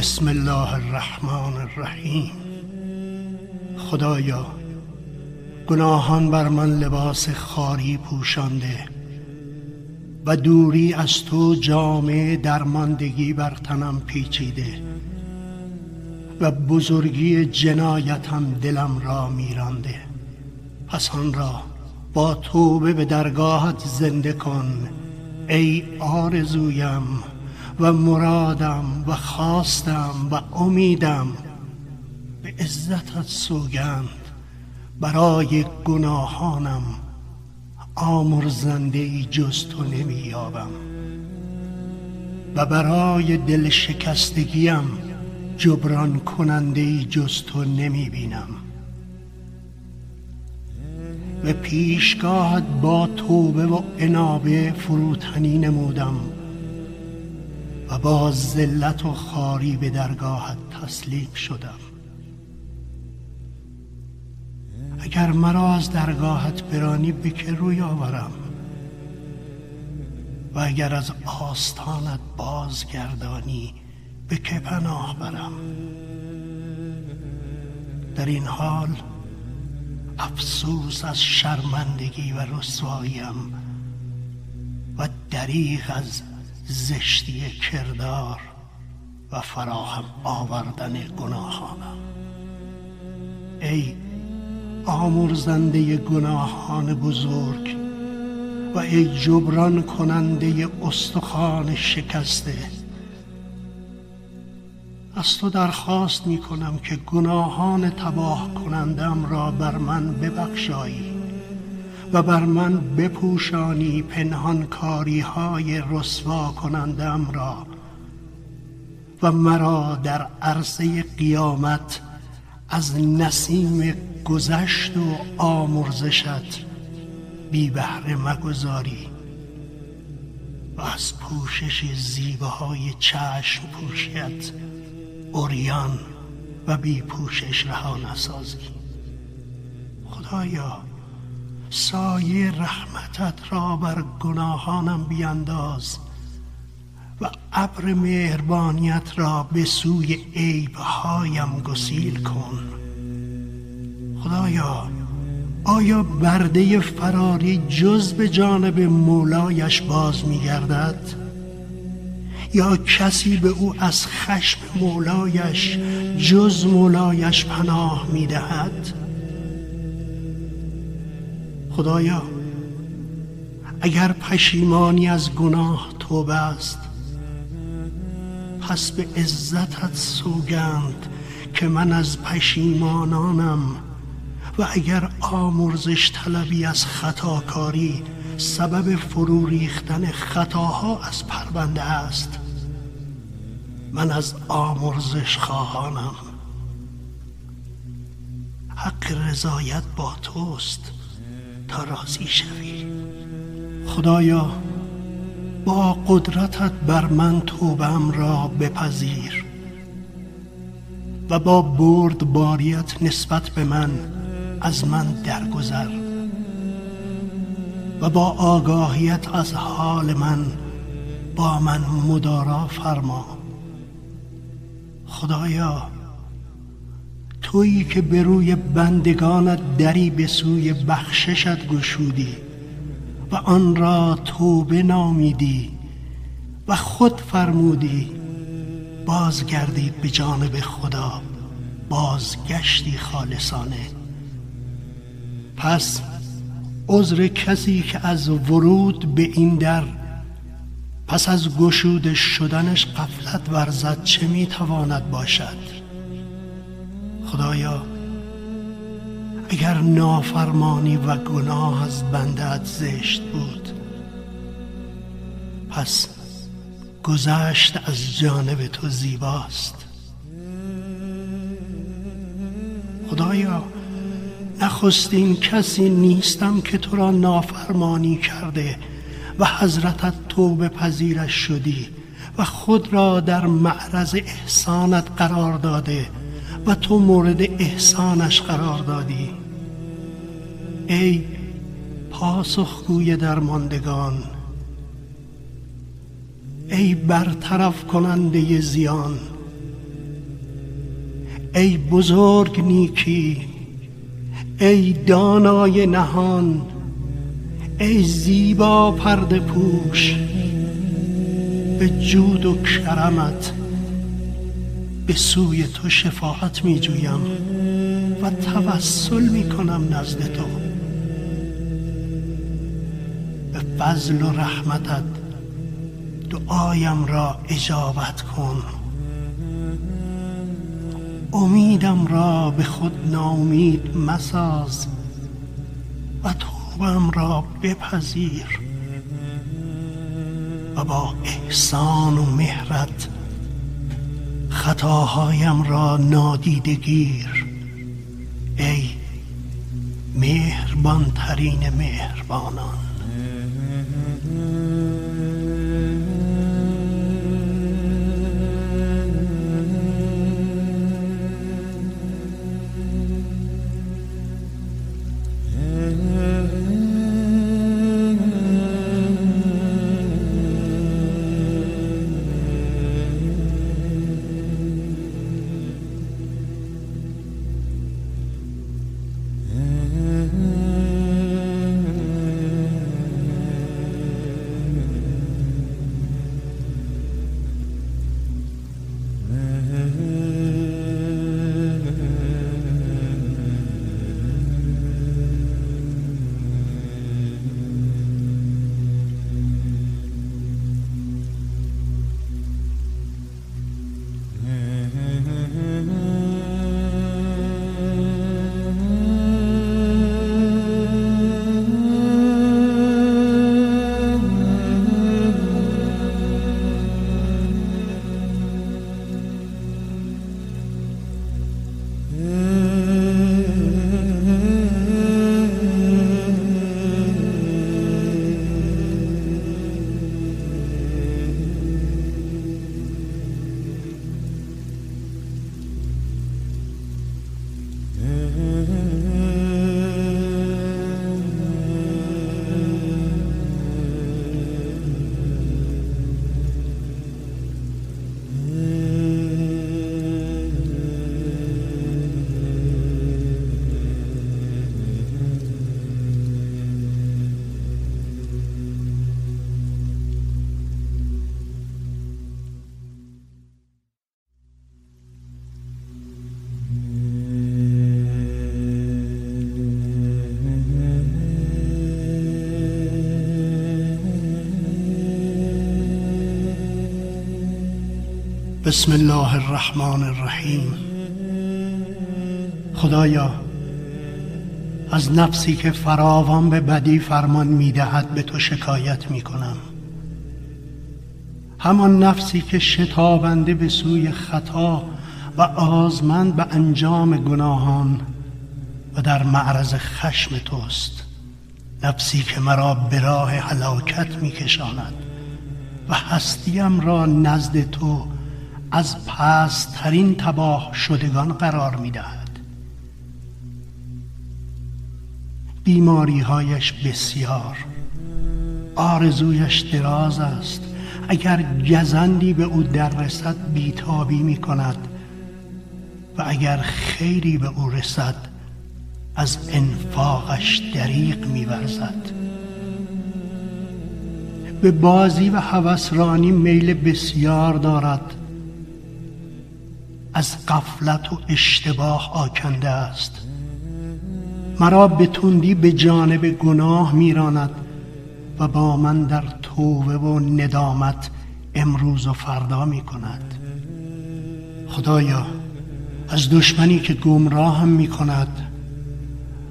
بسم الله الرحمن الرحیم. خدایا گناهان بر من لباس خاری پوشانده و دوری از تو جامعه درماندگی بر تنم پیچیده و بزرگی جنایتم دلم را میرانده. پس آن را با توبه به درگاهت زنده کن ای آرزویم. و مرادم و خواستم و امیدم به عزتت سوگند برای گناهانم آمرزنده ای جز تو نمییابم. و برای دل شکستگیم جبران کننده ای جز تو نمی بینم به پیشگاهت با توبه و انابه فروتنی نمودم. و با ذلت و خاری به درگاهت تسلیم شدم. اگر مرا از درگاهت برانی به که روی آورم؟ و اگر از آستانت بازگردانی به که پناه برم؟ در این حال افسوس از شرمندگی و رسواییم و دریغ از زشتی کردار و فراهم آوردن گناهانم. ای آمرزنده گناهان بزرگ و ای جبران کننده استخوان شکسته از تو درخواست می کنم که گناهان تباه کنندم را بر من ببخشایی. و بر من بپوشانی پنهانکاری های رسوا کنندم را و مرا در عرصه قیامت از نسیم گذشت و آمرزشت بی بهره مگذاری و از پوشش زیباهای چشم پوشیت اوریان و بی پوشش رها نسازی. خدایا سایه رحمتت را بر گناهانم بیانداز و ابر مهربانیت را به سوی عیبهایم گسیل کن. خدایا آیا برده فراری جز به جانب مولایش باز میگردد؟ یا کسی به او از خشم مولایش جز مولایش پناه می‌دهد؟ خدایا اگر پشیمانی از گناه توبه است پس به عزتت سوگند که من از پشیمانانم. و اگر آمرزش طلبی از خطاکاری سبب فرو ریختن خطاها از پرونده است. من از آمرزش خواهانم. حق رضایت با توست. تا راضی شوی. خدایا با قدرتت بر من توبم را بپذیر و با برد باریت نسبت به من از من درگذر و با آگاهیت از حال من با من مدارا فرما. خدایا تویی که به روی بندگانت دری به سوی بخششت گشودی و آن را توبه نامیدی و خود فرمودی بازگردید به جانب خدا بازگشتی خالصانه. پس عذر کسی که از ورود به این در پس از گشوده شدنش قفلت ورزد چه می‌تواند باشد؟ خدایا اگر نافرمانی و گناه از بندت زشت بود پس گذشت از جانب تو زیباست. خدایا نخستین کسی نیستم که تو را نافرمانی کرده و حضرتت توبه پذیرش شدی و خود را در معرض احسانت قرار داده و تو مورد احسانش قرار دادی. ای پاسخگوی درماندگان ای برطرف کننده زیان ای بزرگ نیکی ای دانای نهان ای زیبا پرده پوش به جود و کرمت به سوی تو شفاعت می جویم و توسل می کنم نزد تو. به فضل و رحمتت دعایم را اجابت کن. امیدم را به خود ناامید مساز و توبم را بپذیر و با احسان و مهرت خطاهایم را نادیده گیر. ای مهربان ترین مهربانان. بسم الله الرحمن الرحیم. خدایا از نفسی که فراوان به بدی فرمان می‌دهد به تو شکایت می‌کنم. همان نفسی که شتابنده به سوی خطا و آزمند به انجام گناهان و در معرض خشم توست. نفسی که مرا به راه هلاکت میکشاند و هستیم را نزد تو از ترین تباه شدگان قرار می دهد بیماری هایش بسیار. آرزویش دراز است. اگر گزندی به او در رسد بیتابی می کند و اگر خیری به او رسد از انفاقش دریق می ورزد به بازی و هوسرانی میل بسیار دارد. از قفلت و اشتباه آکنده است. مرا به تندی به جانب گناه میراند و با من در توبه و ندامت امروز و فردا می کند خدایا از دشمنی که گمراهم می کند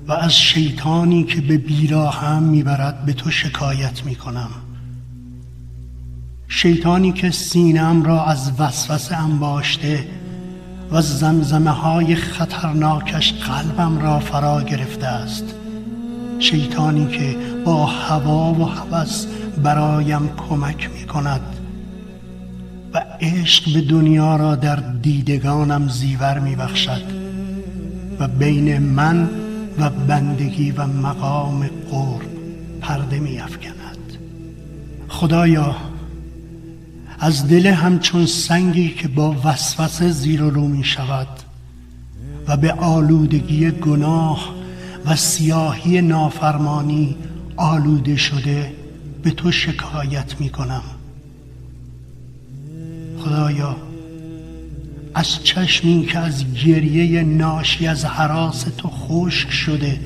و از شیطانی که به بیراهم می‌برد به تو شکایت می کنم شیطانی که سینم را از وسوسه انباشته و زمزمه های خطرناکش قلبم را فرا گرفته است. شیطانی که با هوا و هوس برایم کمک می کند و عشق به دنیا را در دیدگانم زیور می بخشد و بین من و بندگی و مقام قرب پرده می افکند خدایا از دل همچون سنگی که با وسوسه زیر و رو می شود و به آلودگی گناه و سیاهی نافرمانی آلوده شده به تو شکایت می کنم. خدایا از چشمی که از گریه ناشی از حراس تو خشک شده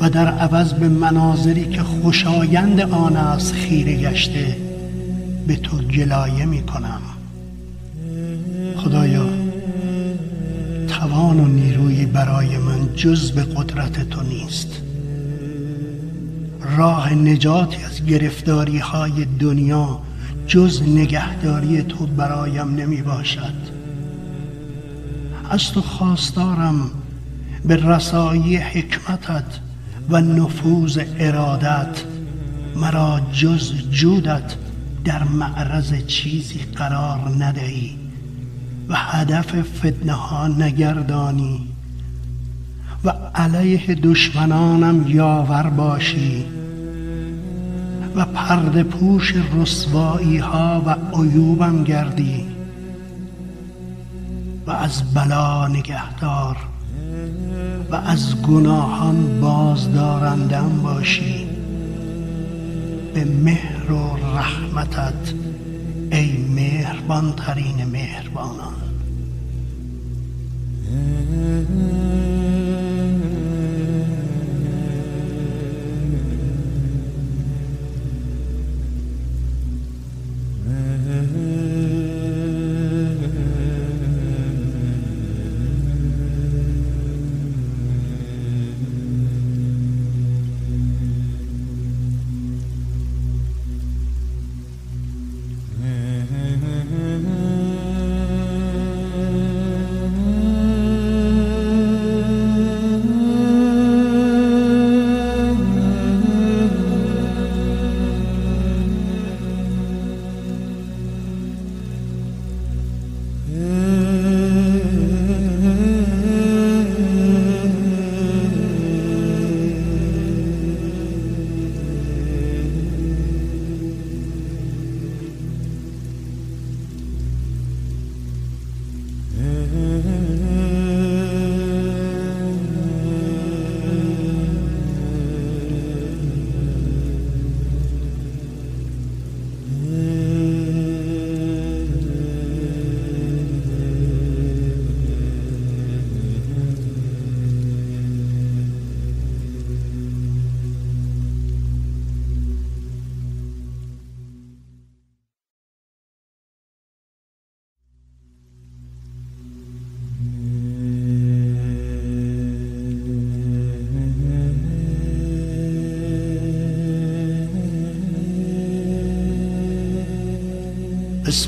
و در عوض به مناظری که خوشایند آن است خیره گشته به تو گلایه می کنم خدایا توان و نیرویی برای من جز به قدرت تو نیست. راه نجاتی از گرفتاری های دنیا جز نگهداری تو برایم نمی باشد از تو خواستارم به رسایی حکمتت و نفوذ ارادت مرا جز جودت در معرض چیزی قرار ندهی و هدف فتنه ها نگردانی و علیه دشمنانم یاور باشی و پرده پوش رسوایی ها و عیوبم گردی و از بلا نگهدار و از گناهان بازدارندم باشی. به مهر و رحمتت ای مهربان ترین مهربانان.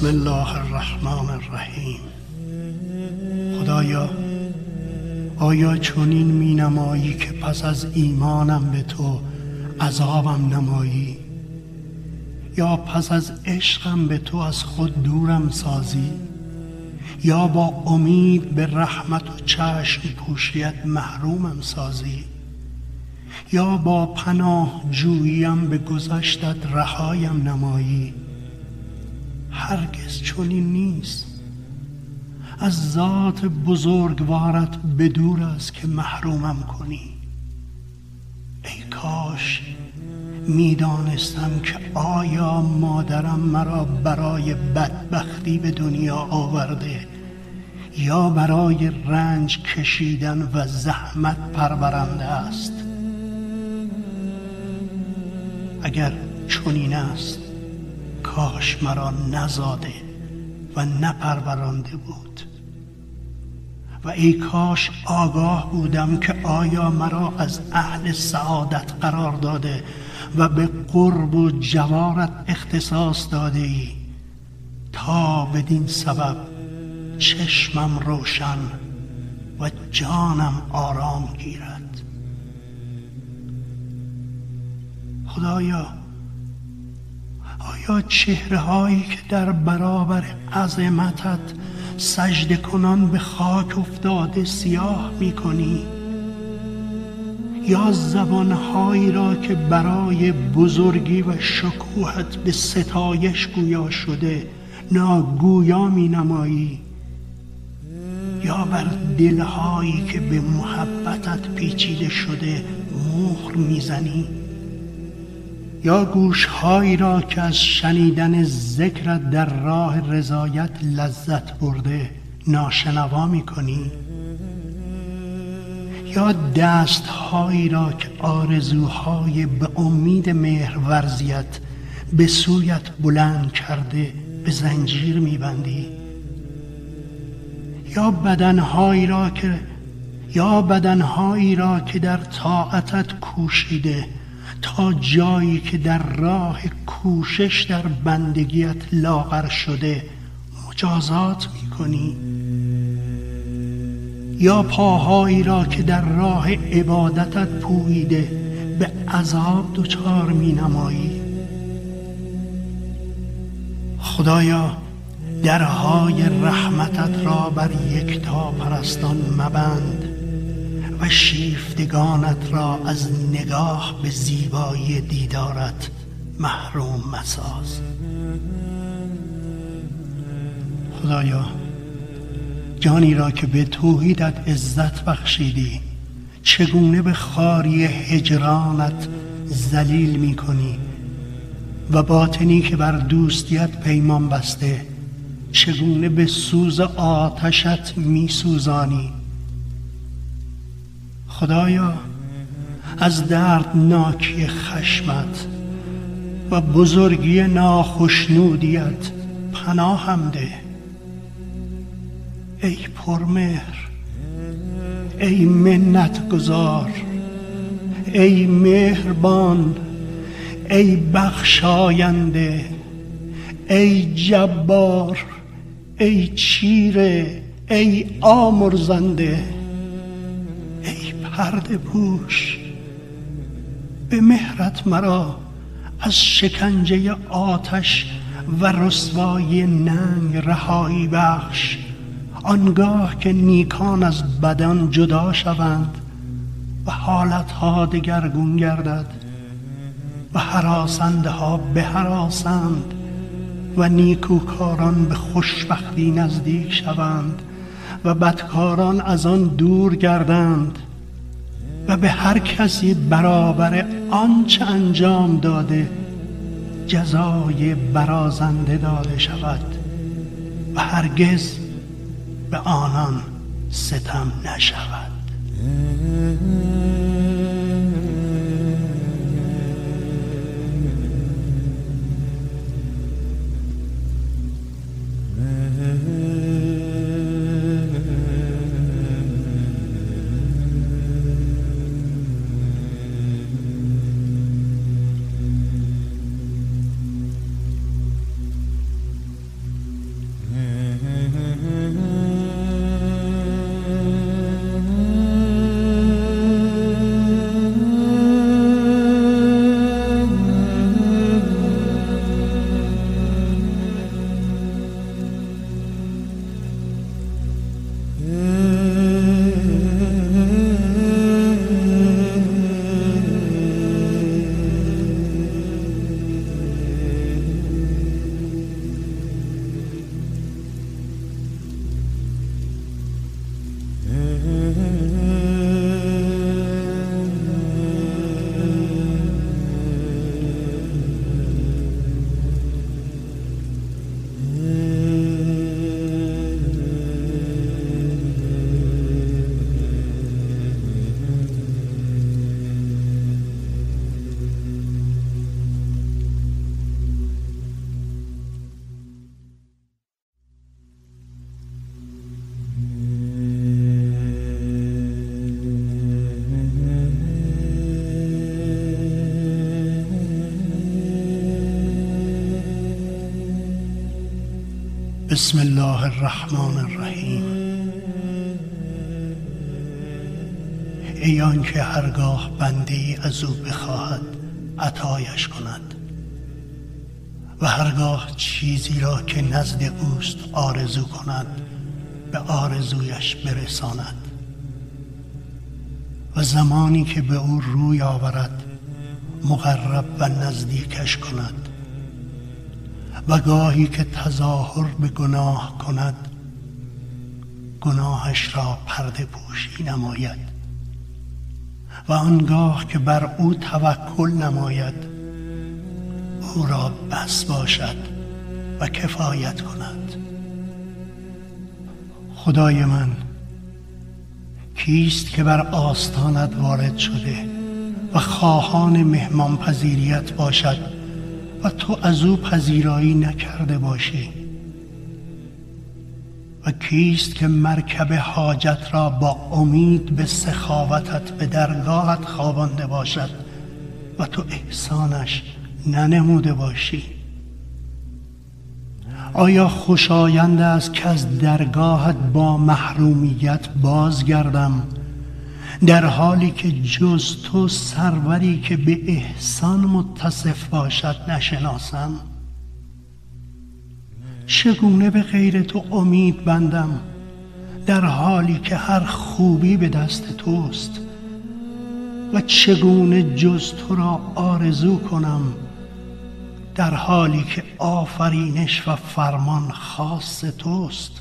بسم الله الرحمن الرحیم. خدایا آیا چنین می نمایی که پس از ایمانم به تو عذابم نمایی؟ یا پس از عشقم به تو از خود دورم سازی؟ یا با امید به رحمت و چشم پوشیت محرومم سازی؟ یا با پناه جوییم به گذشتت رهایم نمایی؟ هرگز چنین نیست. از ذات بزرگوارت بدور است که محرومم کنی. ای کاش می‌دانستم که آیا مادرم مرا برای بدبختی به دنیا آورده یا برای رنج کشیدن و زحمت پرورنده است. اگر چنین است کاش مرا نزاده و نپرورانده بود. و ای کاش آگاه بودم که آیا مرا از اهل سعادت قرار داده و به قرب و جوارت اختصاص داده ای تا بدین سبب چشمم روشن و جانم آرام گیرد. خدایا آیا چهره هایی که در برابر عظمتت سجده کنان به خاک افتاده سیاه می کنی یا زبانهایی را که برای بزرگی و شکوهت به ستایش گویا شده ناگویا می نمایی یا بر دلهایی که به محبتت پیچیده شده مهر می‌زنی؟ یا گوشهایی را که از شنیدن ذکرت در راه رضایت لذت برده ناشنوا می‌کنی؟ یا دستهایی را که آرزوهای به امید مهرورزیت به سویت بلند کرده به زنجیر میبندی؟ یا بدنهایی را که یا بدنهایی را که در طاعتت کوشیده تا جایی که در راه کوشش در بندگیت لاغر شده مجازات می‌کنی؟ یا پاهایی را که در راه عبادتت پویده به عذاب دچار می نمایی خدایا درهای رحمتت را بر تا پرستان مبند. و شیفتگانت را از نگاه به زیبایی دیدارت محروم مساز. خدایا جانی را که به توحیدت عزت بخشیدی چگونه به خاری هجرانت زلیل می کنی و باطنی که بر دوستیت پیمان بسته چگونه به سوز آتشت می سوزانی خدایا از دردناکی خشمت و بزرگی ناخشنودیت پناهم ده. ای پرمهر ای منت گذار ای مهربان ای بخشاینده ای جبار ای چیره ای آمرزنده. پرده پوش. به مهرت مرا از شکنجه آتش و رسوای ننگ رهایی بخش. آنگاه که نیکان از بدن جدا شوند و حالتها دگرگون گردد و حراسنده ها بهراسند و نیکوکاران به خوشبختی نزدیک شوند و بدکاران از آن دور گردند. و به هر کسی برابر آنچه انجام داده جزای برازنده داده شود و هرگز به آنان ستم نشود. از او بخواهد عطایش کند. و هرگاه چیزی را که نزد اوست آرزو کند به آرزویش برساند. و زمانی که به او روی آورد مقرب و نزدیکش کند. و گاهی که تظاهر به گناه کند گناهش را پرده پوشی نماید. و آنگاه که بر او توکل نماید او را بس باشد و کفایت کند. خدای من کیست که بر آستانت وارد شده و خواهان مهمان پذیریت باشد و تو از او پذیرایی نکرده باشی؟ و کیست که مرکب حاجت را با امید به سخاوتت به درگاهت خوابانده باشد و تو احسانش ننموده باشی. آیا خوشایند است که از درگاهت با محرومیت بازگردم؟ در حالی که جز تو سروری که به احسان متصف باشد نشناسم. چگونه به غیر تو امید بندم؟ در حالی که هر خوبی به دست توست. و چگونه جز تو را آرزو کنم؟ در حالی که آفرینش و فرمان خاص توست.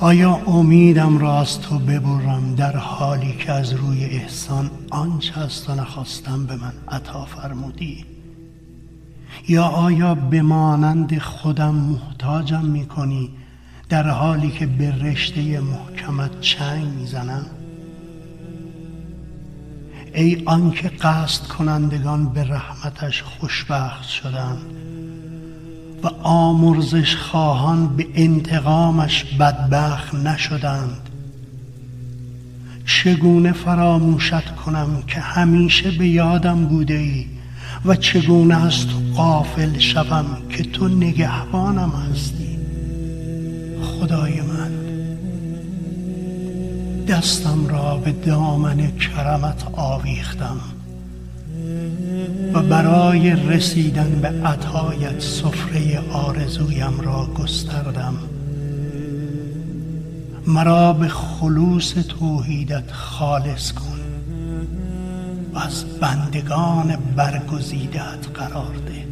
آیا امیدم را از تو ببرم در حالی که از روی احسان آنچه از تو نخواستم به من عطا فرمودی؟ یا آیا به مانند خودم محتاجم می کنی در حالی که به رشته محکمت چنگ می‌زنم؟ ای آنکه قصد کنندگان به رحمتش خوشبخت شدند و آمرزش خواهان به انتقامش بدبخت نشدند چگونه فراموشت کنم که همیشه به یادم بوده ای و چگونه از تو قافل شوم که تو نگهبانم هستی؟ خدای من دستم را به دامن کرمت آویختم و برای رسیدن به عطایت سفره آرزویم را گستردم. مرا به خلوص توحیدت خالص کن. از بندگان برگزیدت قرار ده.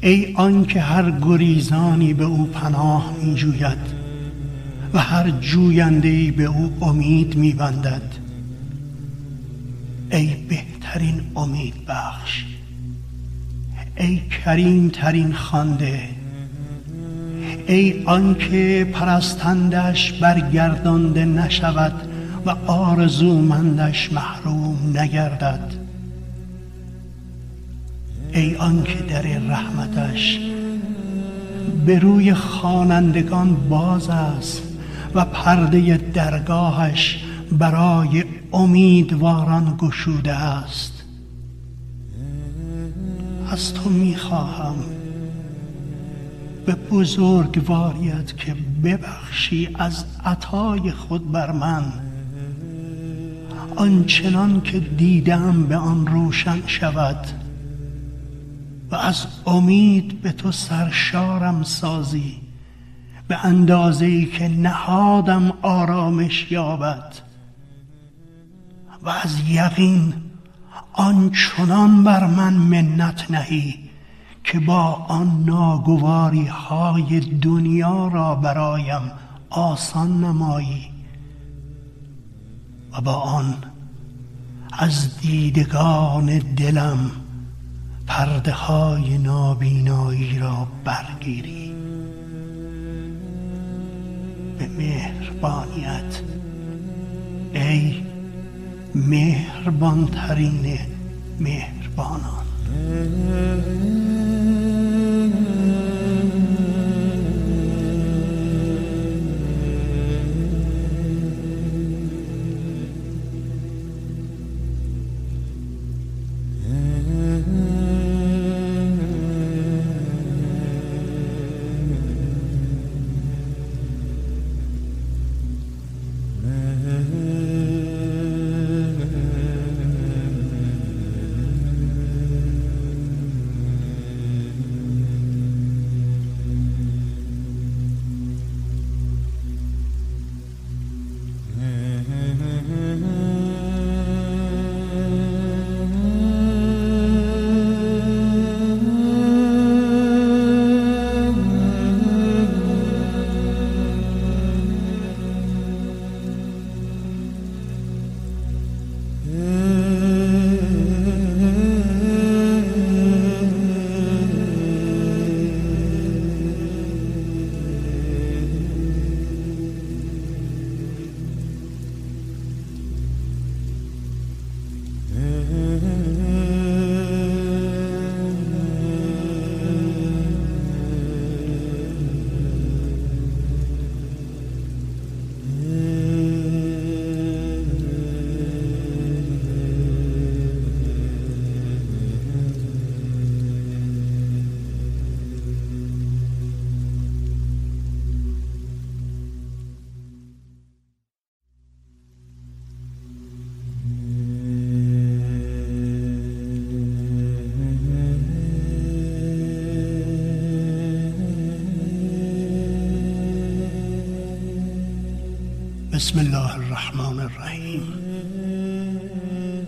ای آنکه هر گریزانی به او پناه می جوید و هر جوینده به او امید می بندد ای بهترین امید بخش ای کریم ترین خانده ای آنکه پرستندش برگردانده نشود و آرزومندش محروم نگردد. ای آنکه در رحمتش به روی خوانندگان باز است و پرده درگاهش برای امیدواران گشوده است. از تو می‌خواهم به بزرگواریت که ببخشی از عطای خود بر من. آنچنان که دیدم به آن روشن شود و از امید به تو سرشارم سازی به اندازه ای که نهادم آرامش یابد و از یقین آنچنان بر من منت نهی که با آن ناگواری های دنیا را برایم آسان نمایی و با آن از دیدگان دلم پرده های نابینایی را برگیری. به مهربانیت. ای مهربان ترین مهربانان. بسم الله الرحمن الرحیم.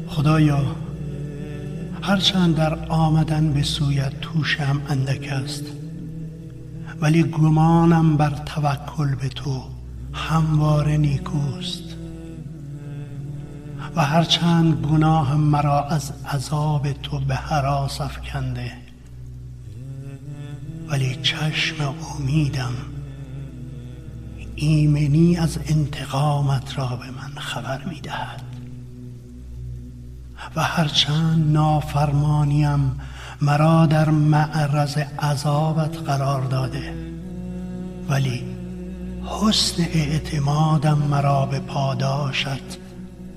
خدایا هرچند در آمدن به سویت توشم اندک است ولی گمانم بر توکل به تو همواره نیکوست. و هرچند گناه مرا از عذاب تو به حراس افکنده ولی چشم امیدم ایمنی از انتقامت را به من خبر می دهد و هرچند نافرمانیم مرا در معرض عذابت قرار داده. ولی حسن اعتمادم مرا به پاداشت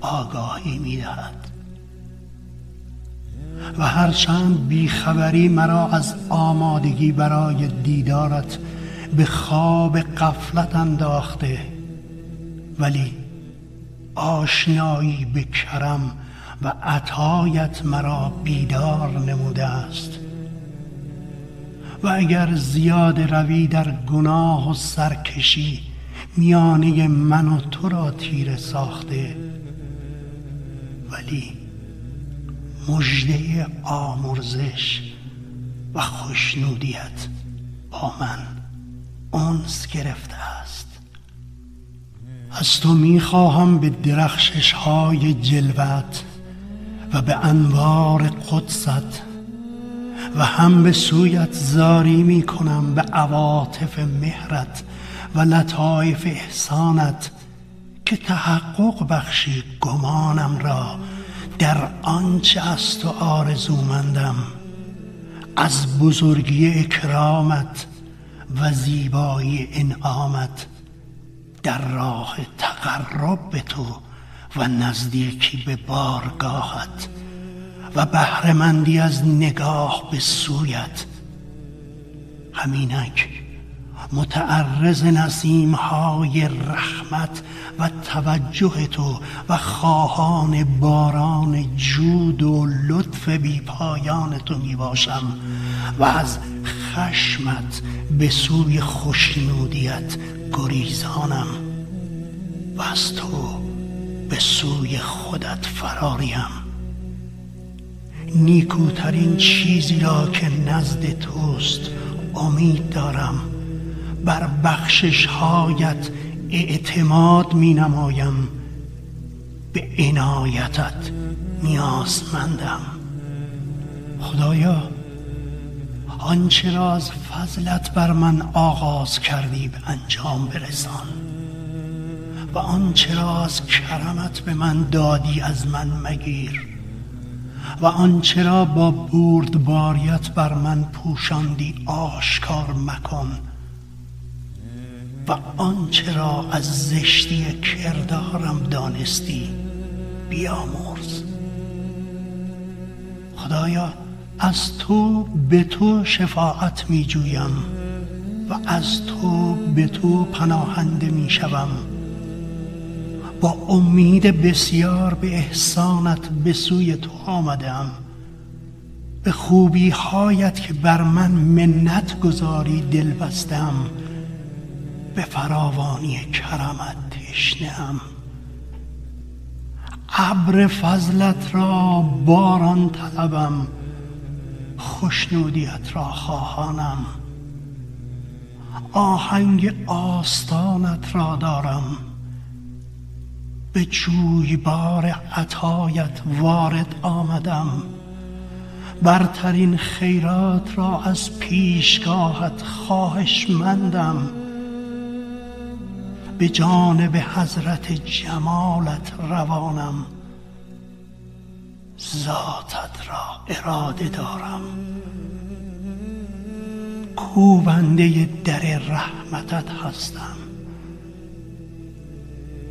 آگاهی می دهد و هرچند بیخبری مرا از آمادگی برای دیدارت به خواب قفلت انداخته. ولی آشنایی به کرم و عطایت مرا بیدار نموده است. و اگر زیاد روی در گناه و سرکشی میانه من و تو را تیره ساخته. ولی مژده آمرزش و خوشنودیت با من. اونس گرفته است. از تو می‌خواهم به درخشش های جلوت و به انوار قدست و هم به سویت زاری می کنم به عواطف مهرت و لطایف احسانت که تحقق بخشی گمانم را در آنچه از تو آرزومندم. از بزرگی اکرامت و زیبایی انعامت در راه تقرب به تو و نزدیکی به بارگاهت و بهرهمندی از نگاه به سویت. همینک متعرض نسیم های رحمت و توجه تو و خواهان باران جود و لطف بی پایان تو می باشم و از خشمت به سوی خوشنودیت گریزانم و از تو به سوی خودت فراریم. نیکوترین چیزی را که نزد توست امید دارم. بر بخشش هایت اعتماد می نمایم. به عنایتت نیازمندم. خدایا آنچه را از فضلت بر من آغاز کردی به انجام برسان. و آنچه را از کرمت به من دادی از من مگیر. و آنچه را با بردباریت بر من پوشاندی آشکار مکن. و آنچه را از زشتی کردارم دانستی بیامرز. خدایا از تو به تو شفاعت می جویم و از تو به تو پناهنده می شوم با امید بسیار به احسانت به سوی تو آمدم. به خوبی هایت که بر من منت گذاری دل بستم. به فراوانی کرمت تشنم. ابر فضلت را باران طلبم. خوشنودیت را خواهانم. آهنگ آستانت را دارم. به جویبار عطایت وارد آمدم. برترین خیرات را از پیشگاهت خواهشمندم. به جانب حضرت جمالت روانم. ذاتت را اراده دارم. کوبنده در رحمتت هستم.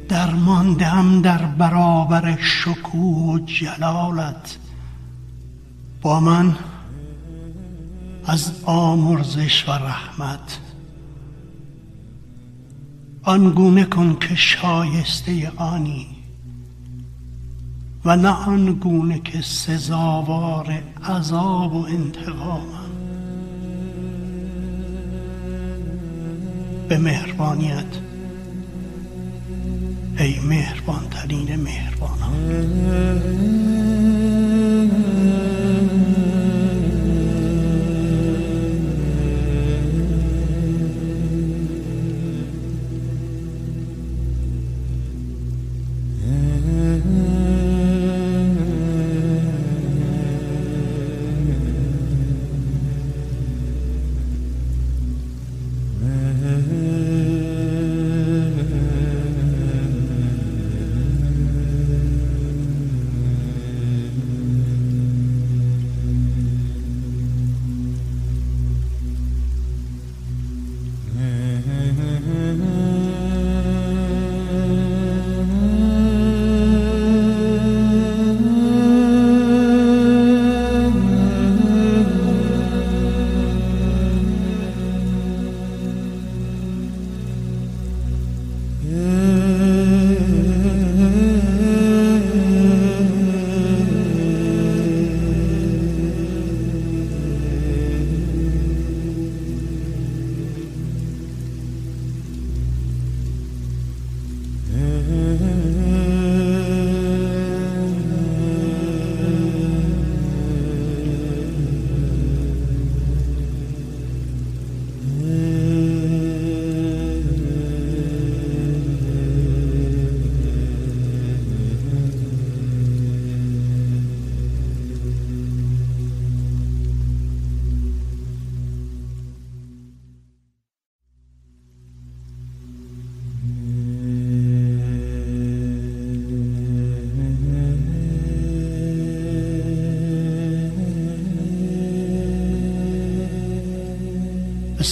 درماندم در برابر شکوه و جلالت. با من از آمرزش و رحمت. آنگونه کن که شایسته آنی و نه آنگونه که سزاوار عذاب و انتقامم به مهربانیت. ای مهربان ترین مهربانان.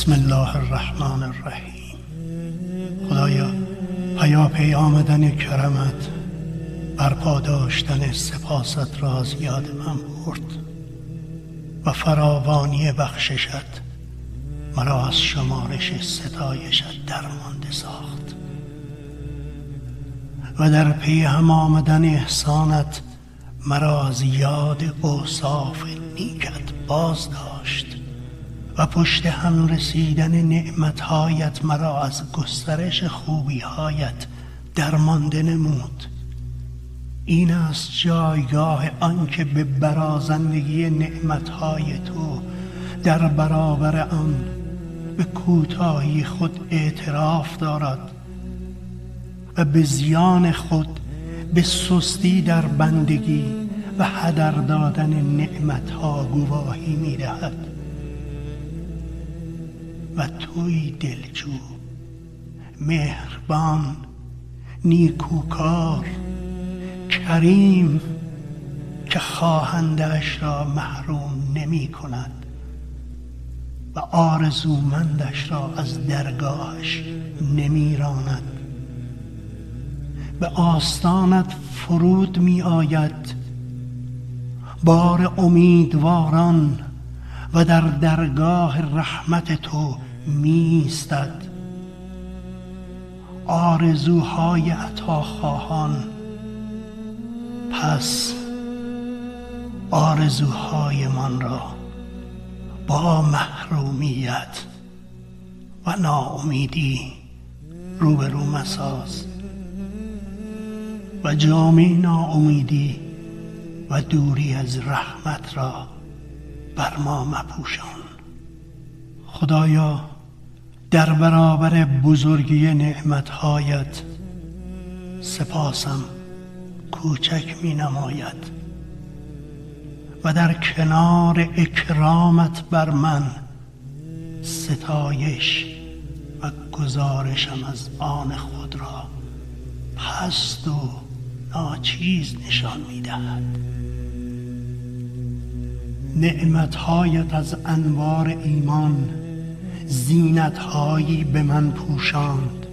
بسم الله الرحمن الرحیم. خدایا پیاپی آمدن کرمت برپا داشتن سپاست را از یاد من برد و فراوانی بخششت مرا از شمارش ستایشت درمانده ساخت. و در پی هم آمدن احسانت مرا از یاد اوصاف نیکت باز داشت و پشت هم رسیدن نعمتهایت مرا از گسترش خوبیهایت درمانده نمود. این است جایگاه آنکه به برازندگی نعمتهای تو در برابر آن به کوتاهی خود اعتراف دارد و به زیان خود به سستی در بندگی و هدر دادن نعمتها گواهی می دهد و توی دلجو. مهربان نیکوکار کریم که خواهندش را محروم نمی کند و آرزومندش را از درگاهش نمی راند. به آستانت فرود می آید. بار امیدواران و در درگاه رحمت تو میستد. آرزوهای عطاخواهان. پس آرزوهایمان را با محرومیت و ناامیدی روبرو مساز و جامعه ناامیدی و دوری از رحمت را بر ما مپوشان. خدایا در برابر بزرگی نعمتهایت سپاسم کوچک می نماید و در کنار اکرامت بر من ستایش و گزارشم از آن خود را پست و ناچیز نشان می دهد نعمتهایت از انوار ایمان زینتهایی به من پوشاند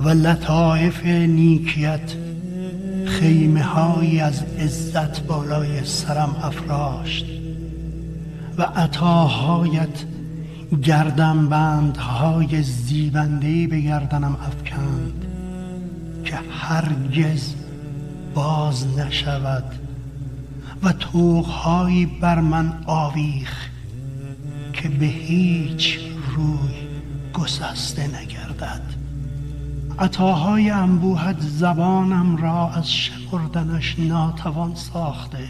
و لطایف نیکیت خیمه هایی از عزت بالای سرم افراشت و عطاهایت گردم بندهای زیبندهی به گردنم افکند که هرگز باز نشود و توغهایی بر من آویخ که به هیچ روی گسسته نگردد. عطاهای انبوهت زبانم را از شمردنش ناتوان ساخته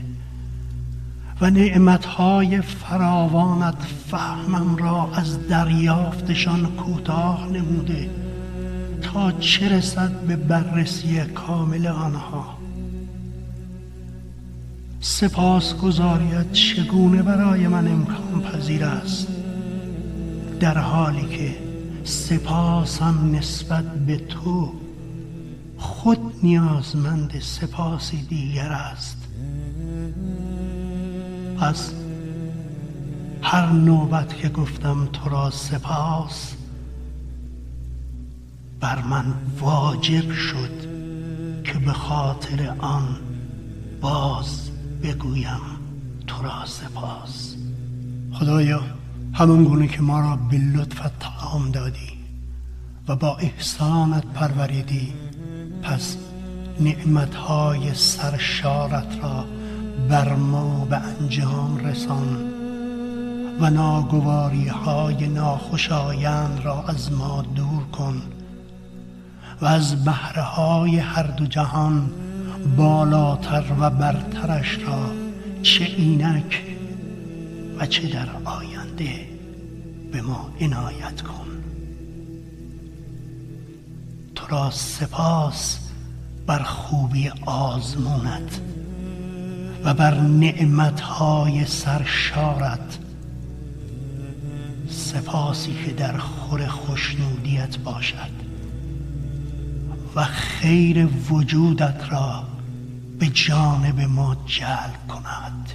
و نعمتهای فراوانت فهمم را از دریافتشان کوتاه نموده تا چه رسد به بررسی کامل آنها. سپاس گذاریت چگونه برای من امکان پذیر است؟ در حالی که سپاسم نسبت به تو خود نیازمند سپاسی دیگر است. پس هر نوبت که گفتم تو را سپاس بر من واجب شد که به خاطر آن باز بگویم تو را سپاس. خدایا همون گونه که ما را به لطفت تعام دادی و با احسانت پروریدی پس نعمتهای سرشارت را بر ما به انجام رسان و ناگواری های ناخوشایند را از ما دور کن و از بهره های هر دو جهان بالاتر و برترش را چه اینک و چه در آینده به ما عنایت کن. تو را سپاس بر خوبی آزمونت و بر نعمتهای سرشارت. سپاسی که در خور خوشنودیت باشد. و خیر وجودت را به جانب ما جلب کند.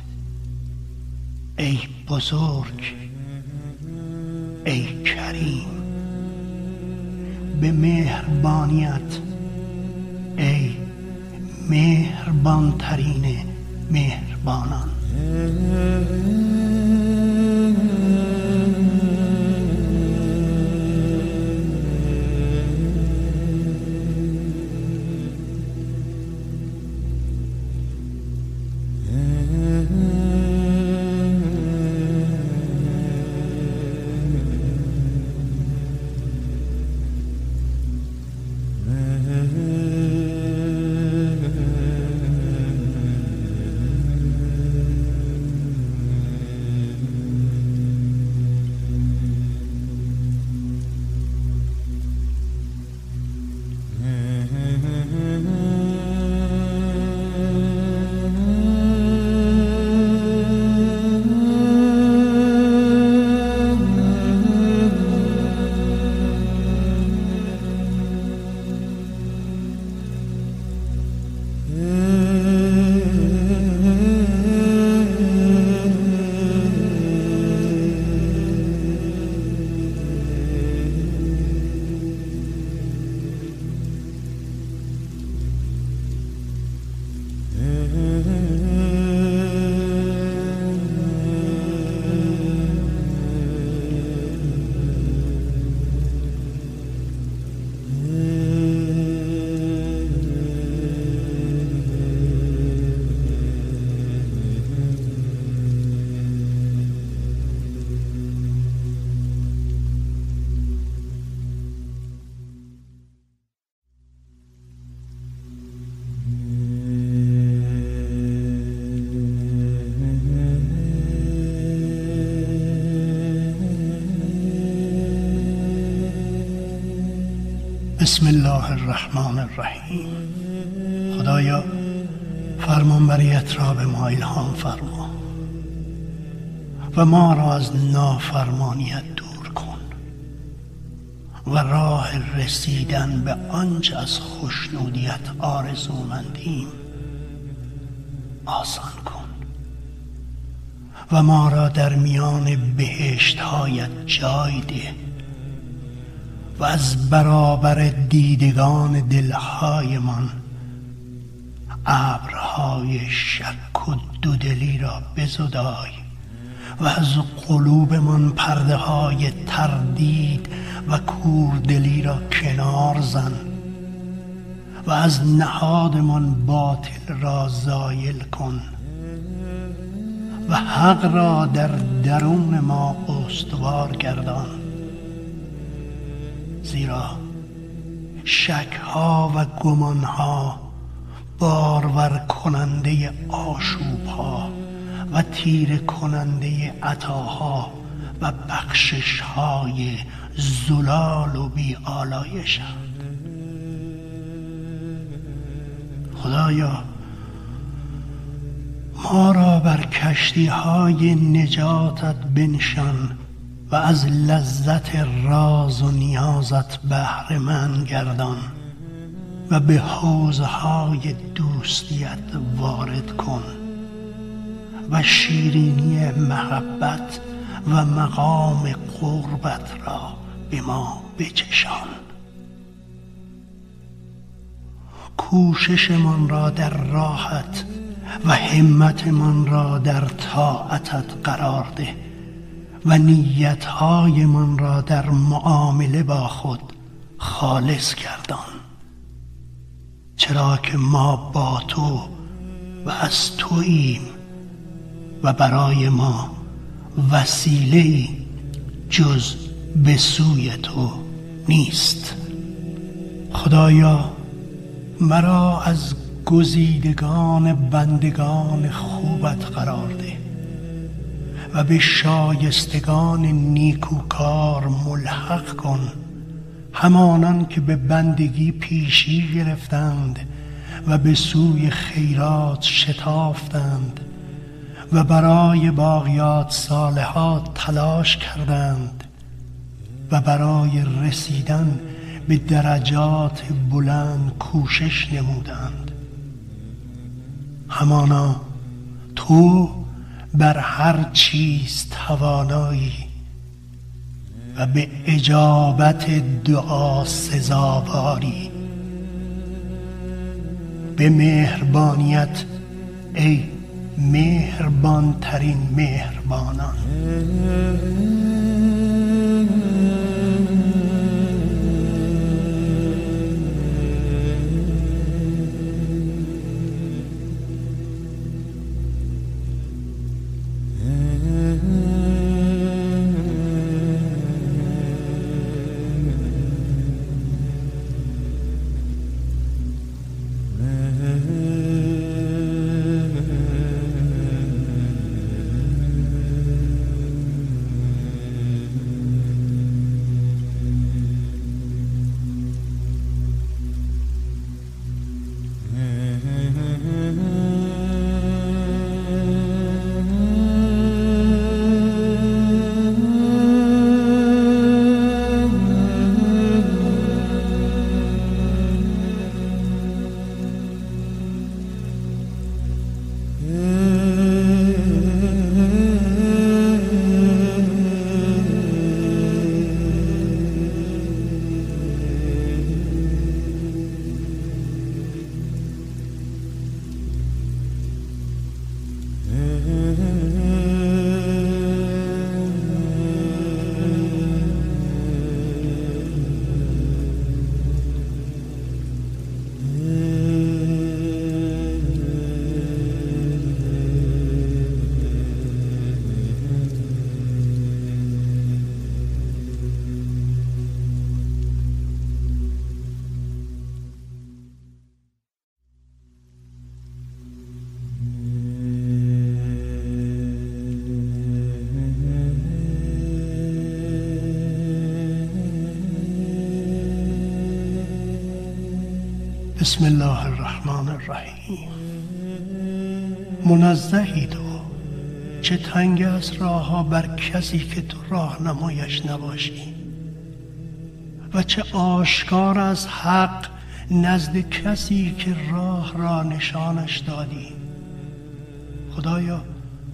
ای بزرگ ای کریم به مهربانیت ای مهربانترین مهربانان. الرحیم خدایا فرمانبریت را به ما الهام فرما و ما را از نافرمانیت دور کن و راه رسیدن به آنچه از خوشنودیت آرزومندیم آسان کن و ما را در میان بهشت هایت جای ده و از برابر دیدگان دلهایمان ابرهای شک و دودلی را بزدای و از قلوبمان پرده های تردید و کوردلی را کنار زن و از نهادمان باطل را زایل کن و حق را در درون ما استوار گردان. زیرا شکها و گمانها بارور کننده آشوبها و تیر کننده عطاها و بخشش های زلال و بی آلایشند خدایا ما را بر کشتی های نجاتت بنشان و از لذت راز و نیازت بهره من گردان و به حوزهای دوستیت وارد کن و شیرینی محبت و مقام قربت را به ما بچشان. کوششمان را در راحت و همتمان را در طاعتت قرار ده. و نیتهایمان را در معامله با خود خالص گردان. چرا که ما با تو و از توییم و برای ما وسیله جز به سوی تو نیست. خدایا مرا از گزیدگان بندگان خوبت قرار ده. و به شایستگان نیکوکار ملحق کن همانان که به بندگی پیشی گرفتند و به سوی خیرات شتافتند و برای باقیات صالحات تلاش کردند و برای رسیدن به درجات بلند کوشش نمودند. همانا تو بر هر چیز توانایی و به اجابت دعا سزاواری. به مهربانیت ای مهربان ترین مهربانان. بسم الله الرحمن الرحیم. منزهی تو. چه تنگ از راه ها بر کسی که تو راهنمایش نباشی. و چه آشکار از حق نزد کسی که راه را نشانش دادی. خدایا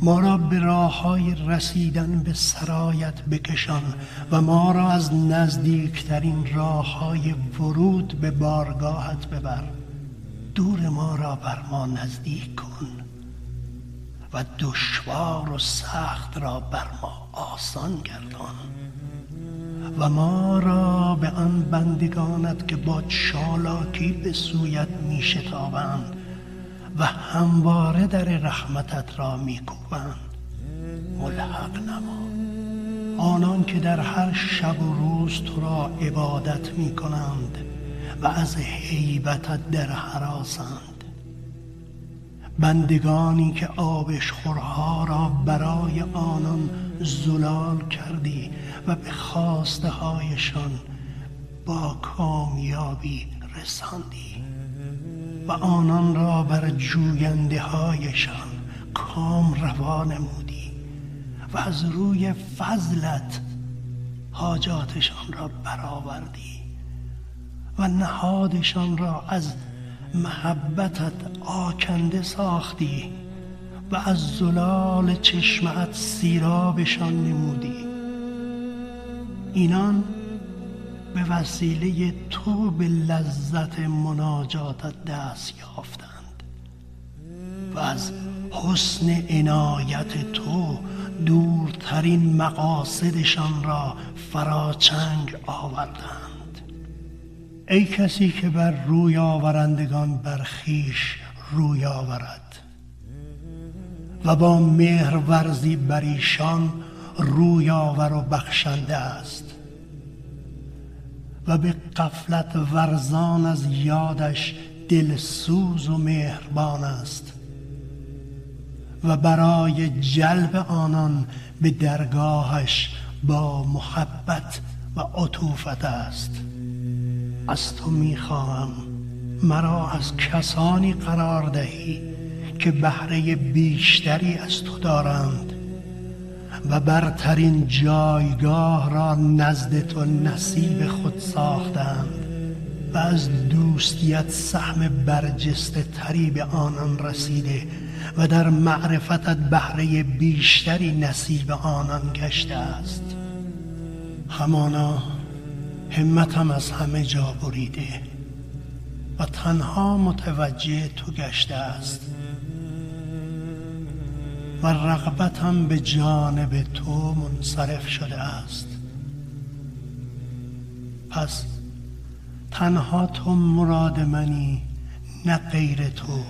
ما را به راه های رسیدن به سرایت بکشان و ما را از نزدیکترین راه های ورود به بارگاهت ببر. بر ما نزدیک کن و دشوار و سخت را بر ما آسان گردان و ما را به آن بندگانت که با چالاکی به سویت می شتابند و همواره در رحمتت را میکوبند ملحق نما. آنان که در هر شب و روز تو را عبادت می کنند و از حیبتت در حراسند. بندگانی که آبشخورها را برای آنان زلال کردی و به خواسته هایشان با کامیابی رساندی و آنان را بر جوینده هایشان کام روا نمودی و از روی فضلت حاجاتشان را برآوردی و نهادشان را از محبتت آکنده ساختی و از زلال چشمت سیرابشان نمودی. اینان به وسیله تو به لذت مناجاتت دست یافتند و از حسن عنایت تو دورترین مقاصدشان را فراچنگ آوردند. ای کسی که بر روی آورندگان بر خیش روی آورد و با مهر ورزی بر ایشان روی آور و بخشنده است و به قفلت ورزان از یادش دلسوز و مهربان است و برای جلب آنان به درگاهش با محبت و عطوفت است. از تو می‌خواهم. مرا از کسانی قرار دهی که بهره بیشتری از تو دارند و برترین جایگاه را نزد تو نصیب خود ساختند و از دوستیت سهم برجسته تری به آنان رسیده و در معرفتت بهره بیشتری نصیب آنان گشته است. همانا همتم از همه جا بریده و تنها متوجه تو گشته است و رغبتم به جانب تو منصرف شده است. پس تنها تو مراد منی نه غیر تو.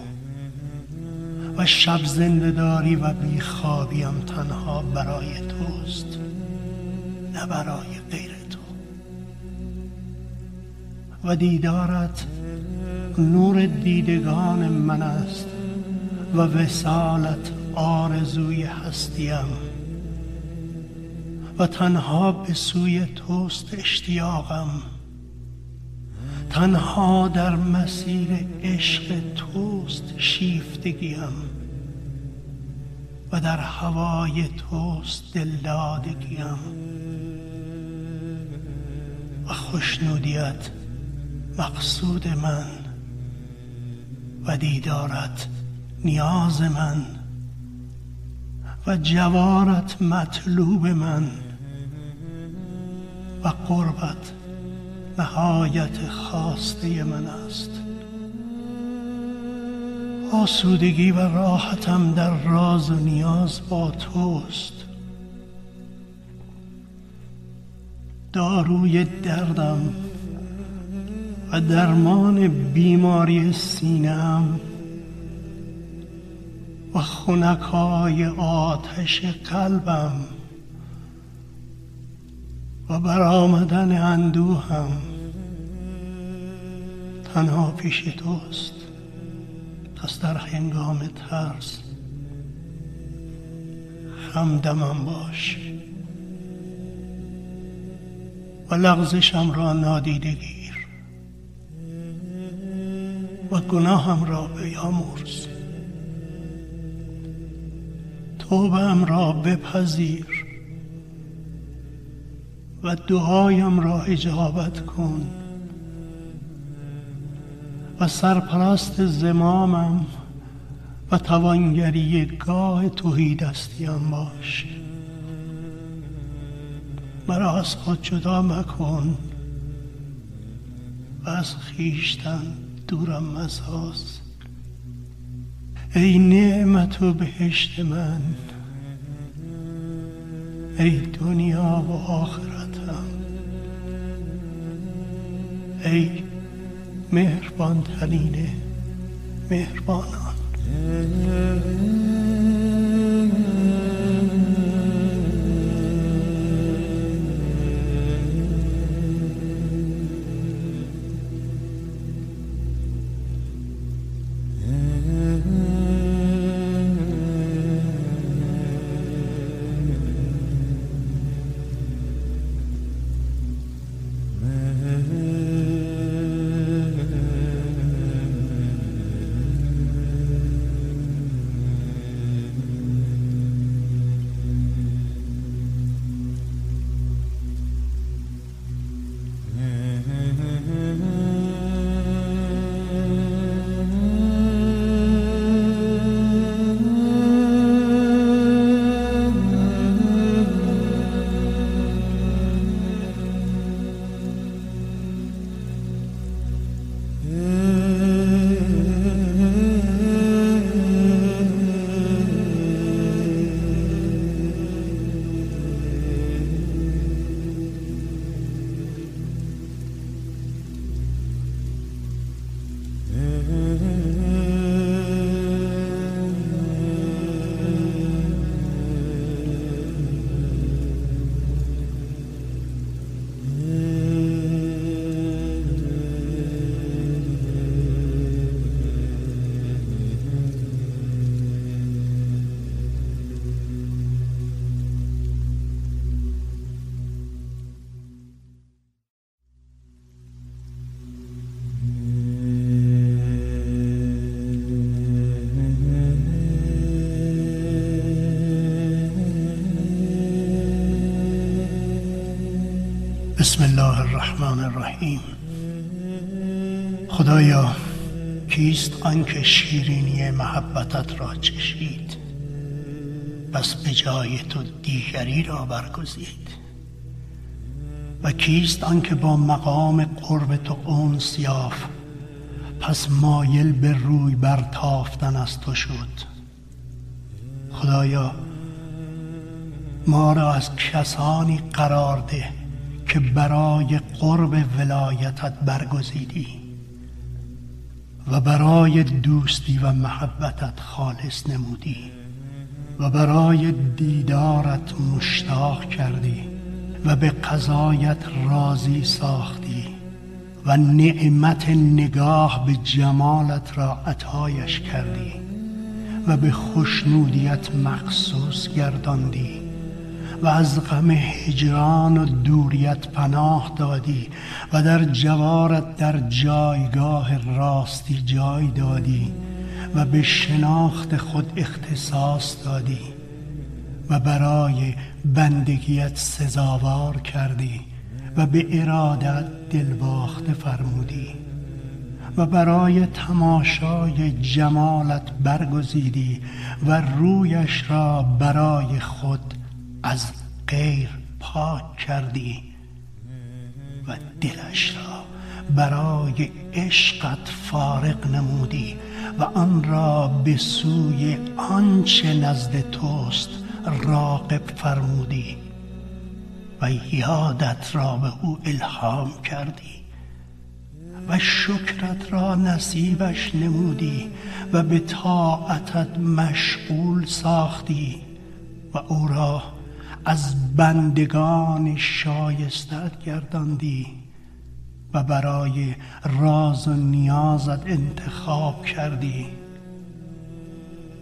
و شب زنده داری و بیخوابیم تنها برای توست نه برای غیر و دیدارت نور دیدگان من است و وسالت آرزوی هستیم. و تنها به سوی توست اشتیاقم. تنها در مسیر عشق توست شیفتگیم. و در هوای توست دلدادگیم. و خوشنودیت مقصود من و دیدارت نیاز من و جوارت مطلوب من و قربت نهایت خواسته من است. آسودگی و راحتم در راز و نیاز با توست. داروی دردم و درمان بیماری سینم و خونکای آتش قلبم و برآمدن اندوهم تنها پیش توست پس در هنگام ترس همدمم باش و لغزشم را نادیده گیر و گناهم را بیامرز توبم را بپذیر و دعایم را اجابت کن و سرپرست زمامم و توانگری گاه توهی دستیم باش. مرا از خود جدا مکن و از خیشتن دورم مساز ای نعمت و بهشت من. ای دنیا و آخرتم. ای مهربان ترین مهربانان. الرحمن الرحیم. خدایا کیست آنکه شیرینی محبتت را چشید پس به جای تو دیگری را برگزید. و کیست آنکه با مقام قرب تو اونس یافت؟ پس مایل به روی برتافتن از تو شد. خدایا ما را از کسانی قرار ده که برای قرب ولایتت برگزیدی و برای دوستی و محبتت خالص نمودی و برای دیدارت مشتاق کردی و به قضایت راضی ساختی و نعمت نگاه به جمالت را عطایش کردی و به خوشنودیت مخصوص گرداندی. و از غم هجران و دوریت پناه دادی و در جوارت در جایگاه راستی جای دادی و به شناخت خود اختصاص دادی و برای بندگیت سزاوار کردی و به ارادت دلباخته فرمودی و برای تماشای جمالت برگزیدی و رویش را برای خود از غیر پاک کردی و دلش را برای عشقت فارغ نمودی و آن را به سوی آنچه نزد توست راقب فرمودی و یادت را به او الهام کردی و شکرت را نصیبش نمودی و به طاعتت مشغول ساختی و او را از بندگان شایستت گرداندی و برای راز و نیازت انتخاب کردی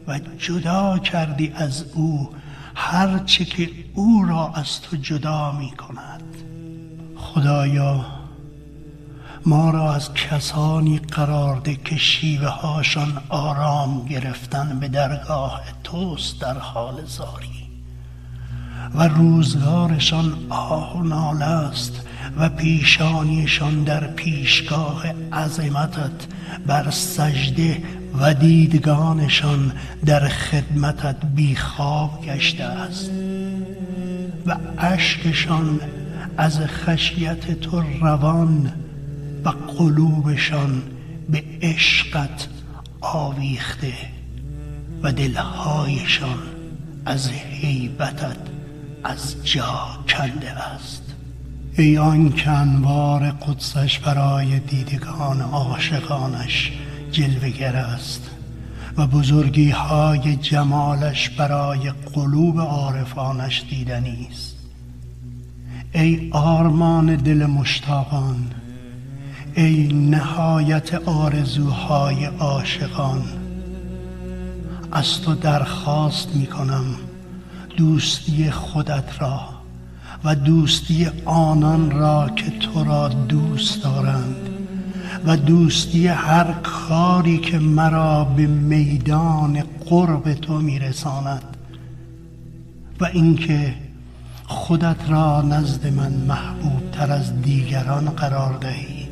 و جدا کردی از او هرچه که او را از تو جدا می کند. خدایا ما را از کسانی قرار ده که شیوه هاشان آرام گرفتن به درگاه توست در حال زاری. و روزگارشان آه و ناله است و پیشانیشان در پیشگاه عظمتت بر سجده و دیدگانشان در خدمتت بیخواب گشته است. و اشکشان از خشیت تو روان و قلوبشان به عشقت آویخته و دلهایشان از حیبتت از جا کنده است. ای آن که انوار قدسش برای دیدگان عاشقانش جلوگر است و بزرگی های جمالش برای قلوب عارفانش دیدنی است. ای آرمان دل مشتاقان ای نهایت آرزوهای عاشقان از تو درخواست می کنم دوستی خودت را و دوستی آنان را که تو را دوست دارند و دوستی هر کاری که مرا به میدان قرب تو میرساند و اینکه خودت را نزد من محبوب تر از دیگران قرار دهی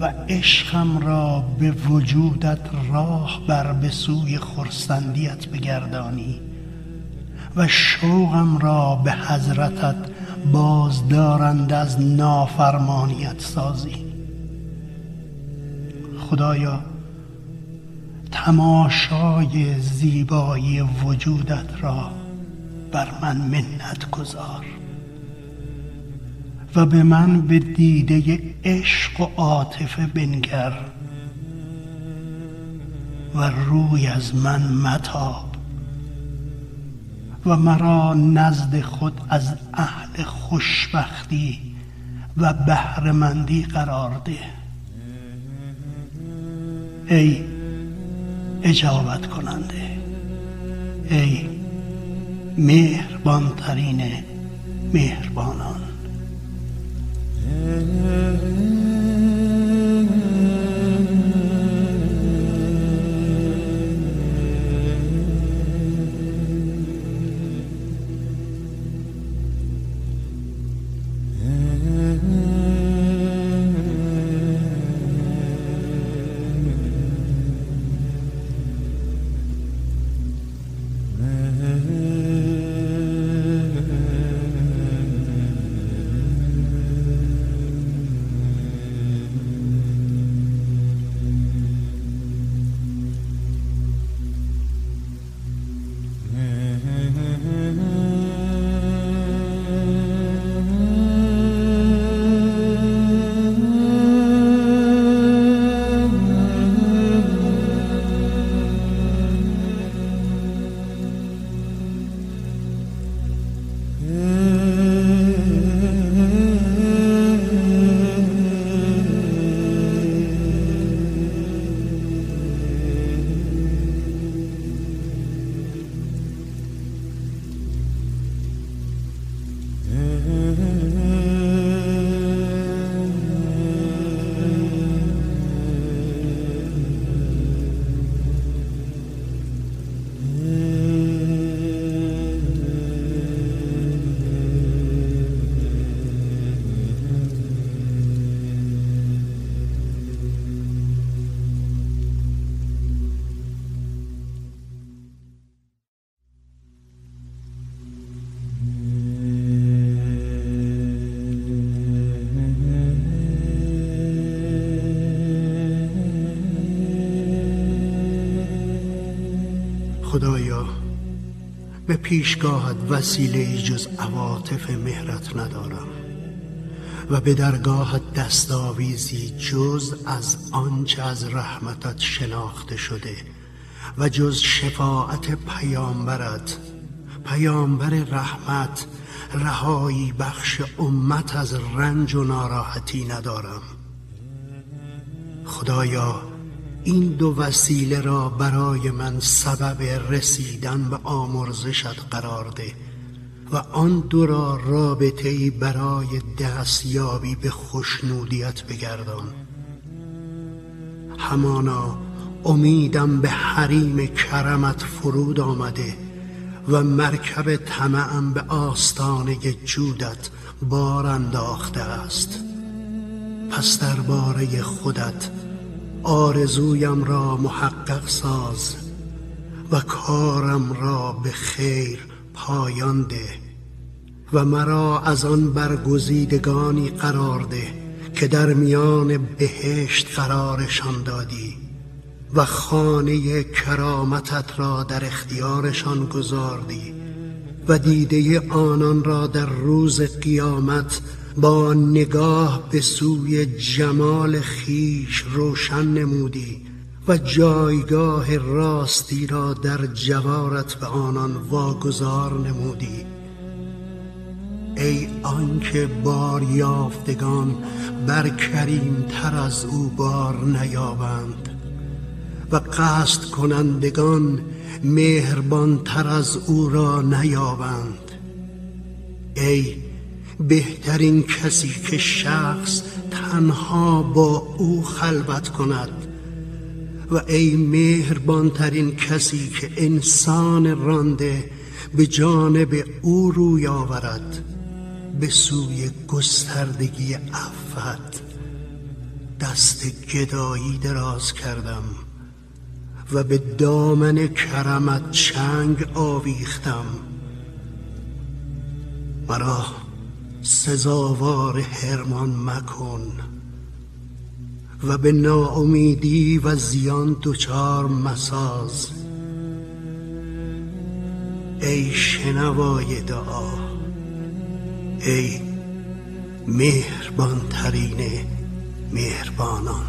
و عشقم را به وجودت راه بر به سوی خرسندیت بگردانی. و شوقم را به حضرتت بازدارند از نافرمانیت سازی. خدایا تماشای زیبایی وجودت را بر من منت گذار و به من به دیده عشق و عاطفه بنگر و روی از من متاب. و مرا نزد خود از اهل خوشبختی و بهرهمندی قرار ده. ای اجابت کننده. ای مهربانترین مهربانان. پیشگاهت وسیله ای جز عواطف مهرت ندارم و به درگاهت دستاویزی جز از آنچه از رحمتت شناخته شده و جز شفاعت پیامبرت پیامبر رحمت رهایی بخش امت از رنج و ناراحتی ندارم. خدایا این دو وسیله را برای من سبب رسیدن به آمرزشت قرار ده و آن دو را رابطه برای دستیابی به خوشنودیت بگردان. همانا امیدم به حریم کرمت فرود آمده و مرکب طمعم به آستانه جودت بار انداخته است. پس درباره خودت آرزویم را محقق ساز و کارم را به خیر پایان ده و مرا از آن برگزیدگانی قرار ده که در میان بهشت قرارشان دادی و خانه کرامتت را در اختیارشان گذاردی و دیده آنان را در روز قیامت با نگاه به سوی جمال خیش روشن نمودی و جایگاه راستی را در جوارت به آنان واگذار نمودی. ای آنکه بار یافتگان بر کریم تر از او بار نیابند. و قصد کنندگان مهربان تر از او را نیابند. ای بهترین کسی که شخص تنها با او خلوت کند و ای مهربانترین کسی که انسان رانده به جانب او روی آورد به سوی گستردگی عفت دست گدایی دراز کردم و به دامن کرمت چنگ آویختم. مرا سزاوار هرمان مکن و به ناامیدی و زیان دچار مساز. ای شنوای دعا ای مهربان ترین مهربانان.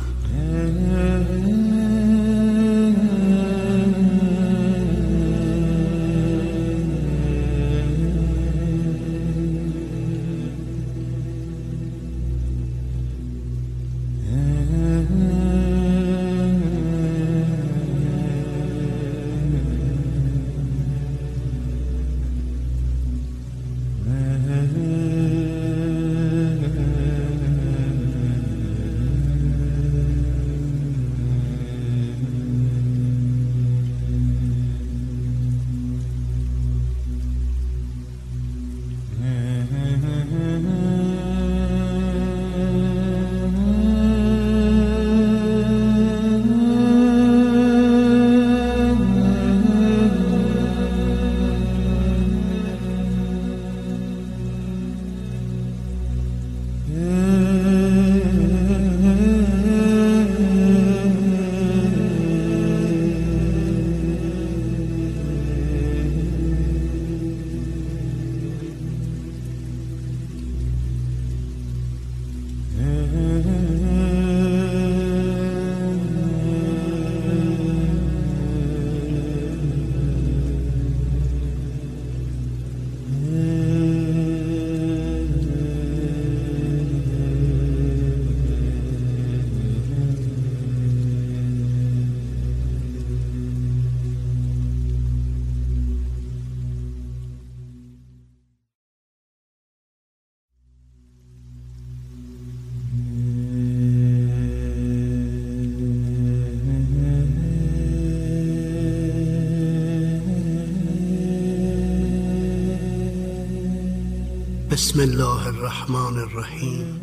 بسم الله الرحمن الرحیم.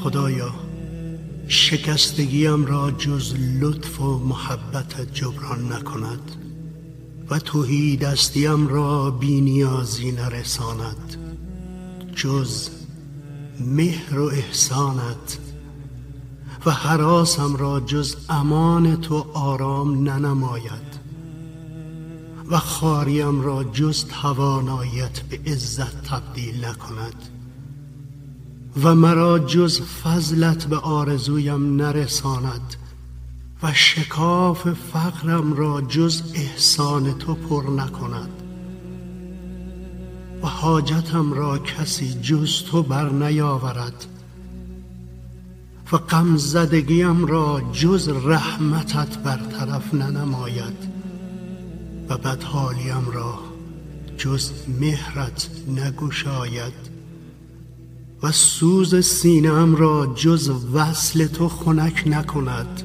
خدایا شکستگیم را جز لطف و محبت جبران نکند و توهی دستیم را بینیازی نرساند. جز مهر و احسانت و حراسم را جز امان تو آرام ننماید. و خاریم را جز توانایت به عزت تبدیل نکند و مرا جز فضلت به آرزویم نرساند و شکاف فقرم را جز احسان تو پر نکند و حاجتم را کسی جز تو بر نیاورد و غم زدگیم را جز رحمتت برطرف ننماید. و بدحالیم را جز مهرت نگشاید و سوز سینم را جز وصل تو خنک نکند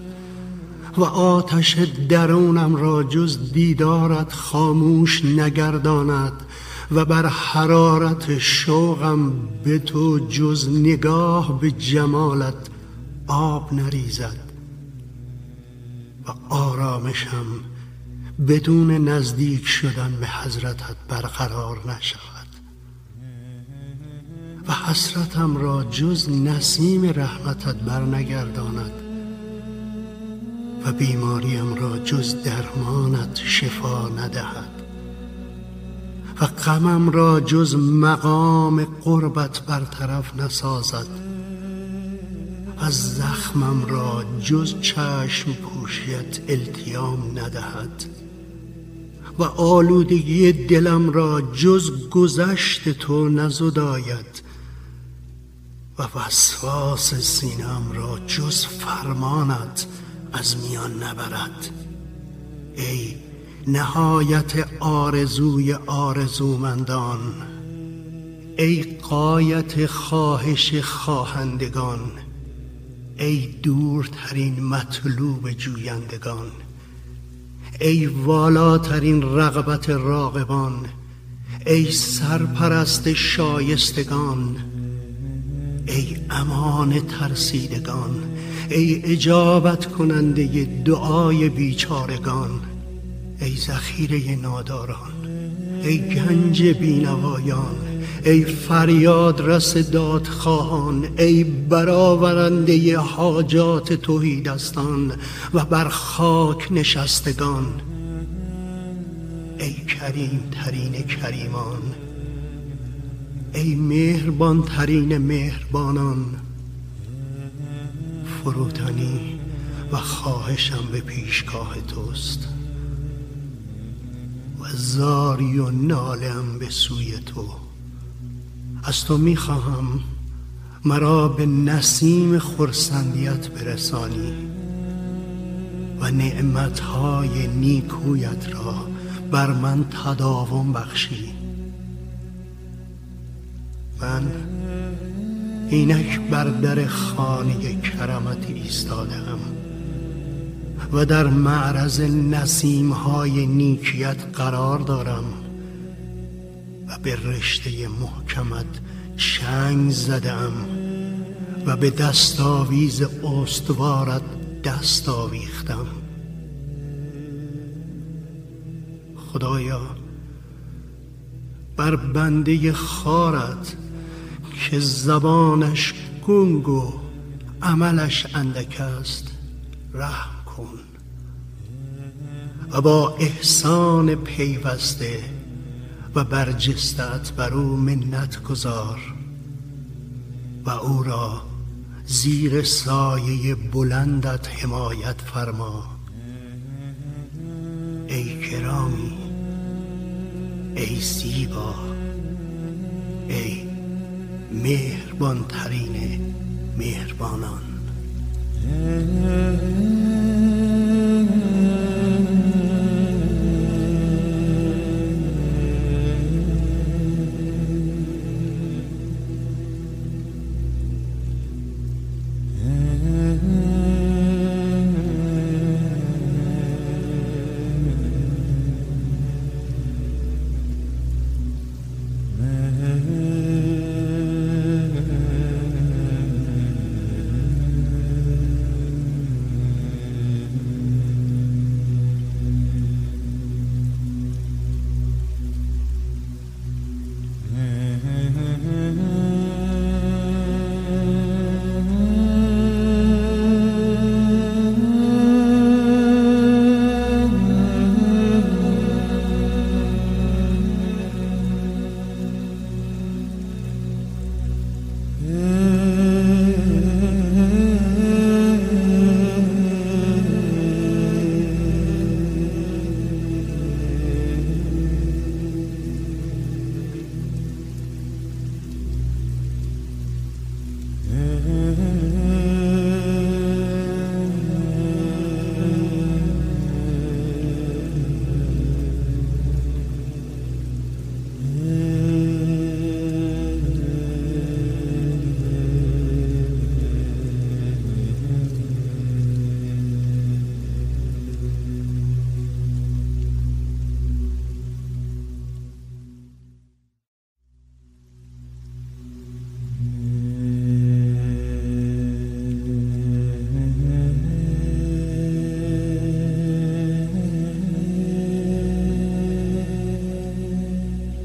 و آتش درونم را جز دیدارت خاموش نگرداند و بر حرارت شوقم به تو جز نگاه به جمالت آب نریزد و آرامشم بدون نزدیک شدن به حضرتت برقرار نشود. و حسرتم را جز نسیم رحمتت برنگرداند و بیماریم را جز درمانت شفا ندهد. و غمم را جز مقام قربت برطرف نسازد. و زخمم را جز چشم پوشیت التیام ندهد. و آلودگی دلم را جز گذشت تو نزداید و وسواس سینم را جز فرمانت از میان نبرد. ای نهایت آرزوی آرزومندان ای قایت خواهش خواهندگان ای دورترین مطلوب جویندگان. ای والاترین رغبت راغبان ای سرپرست شایستگان ای امان ترسیدگان ای اجابت کننده دعای بیچارگان ای ذخیره ناداران ای گنج بینوایان ای فریاد رس دادخواهان ای برآورنده حاجات توحیدستان و بر خاک نشستگان. ای کریم ترین کریمان ای مهربان ترین مهربانان. فروتنی و خواهشم به پیشگاه توست و زاری و نالم به سوی تو. از تو می‌خواهم مرا به نسیم خرسندیت برسانی و نعمتهای نیکویت را بر من تداوم بخشی. من اینک بر در خانه کرمت ایستادم و در معرض نسیم های نیکیت قرار دارم. و به رشته محکمت چنگ زدم و به دستاویز استوارت دست آویختم. خدایا بر بنده خارت که زبانش گنگ و عملش اندک است رحم کن و با احسان پیوسته و برجستت بر او منت گذار و او را زیر سایه بلندت حمایت فرما. ای کرامی ای زیبا ای مهربان ترین مهربانان.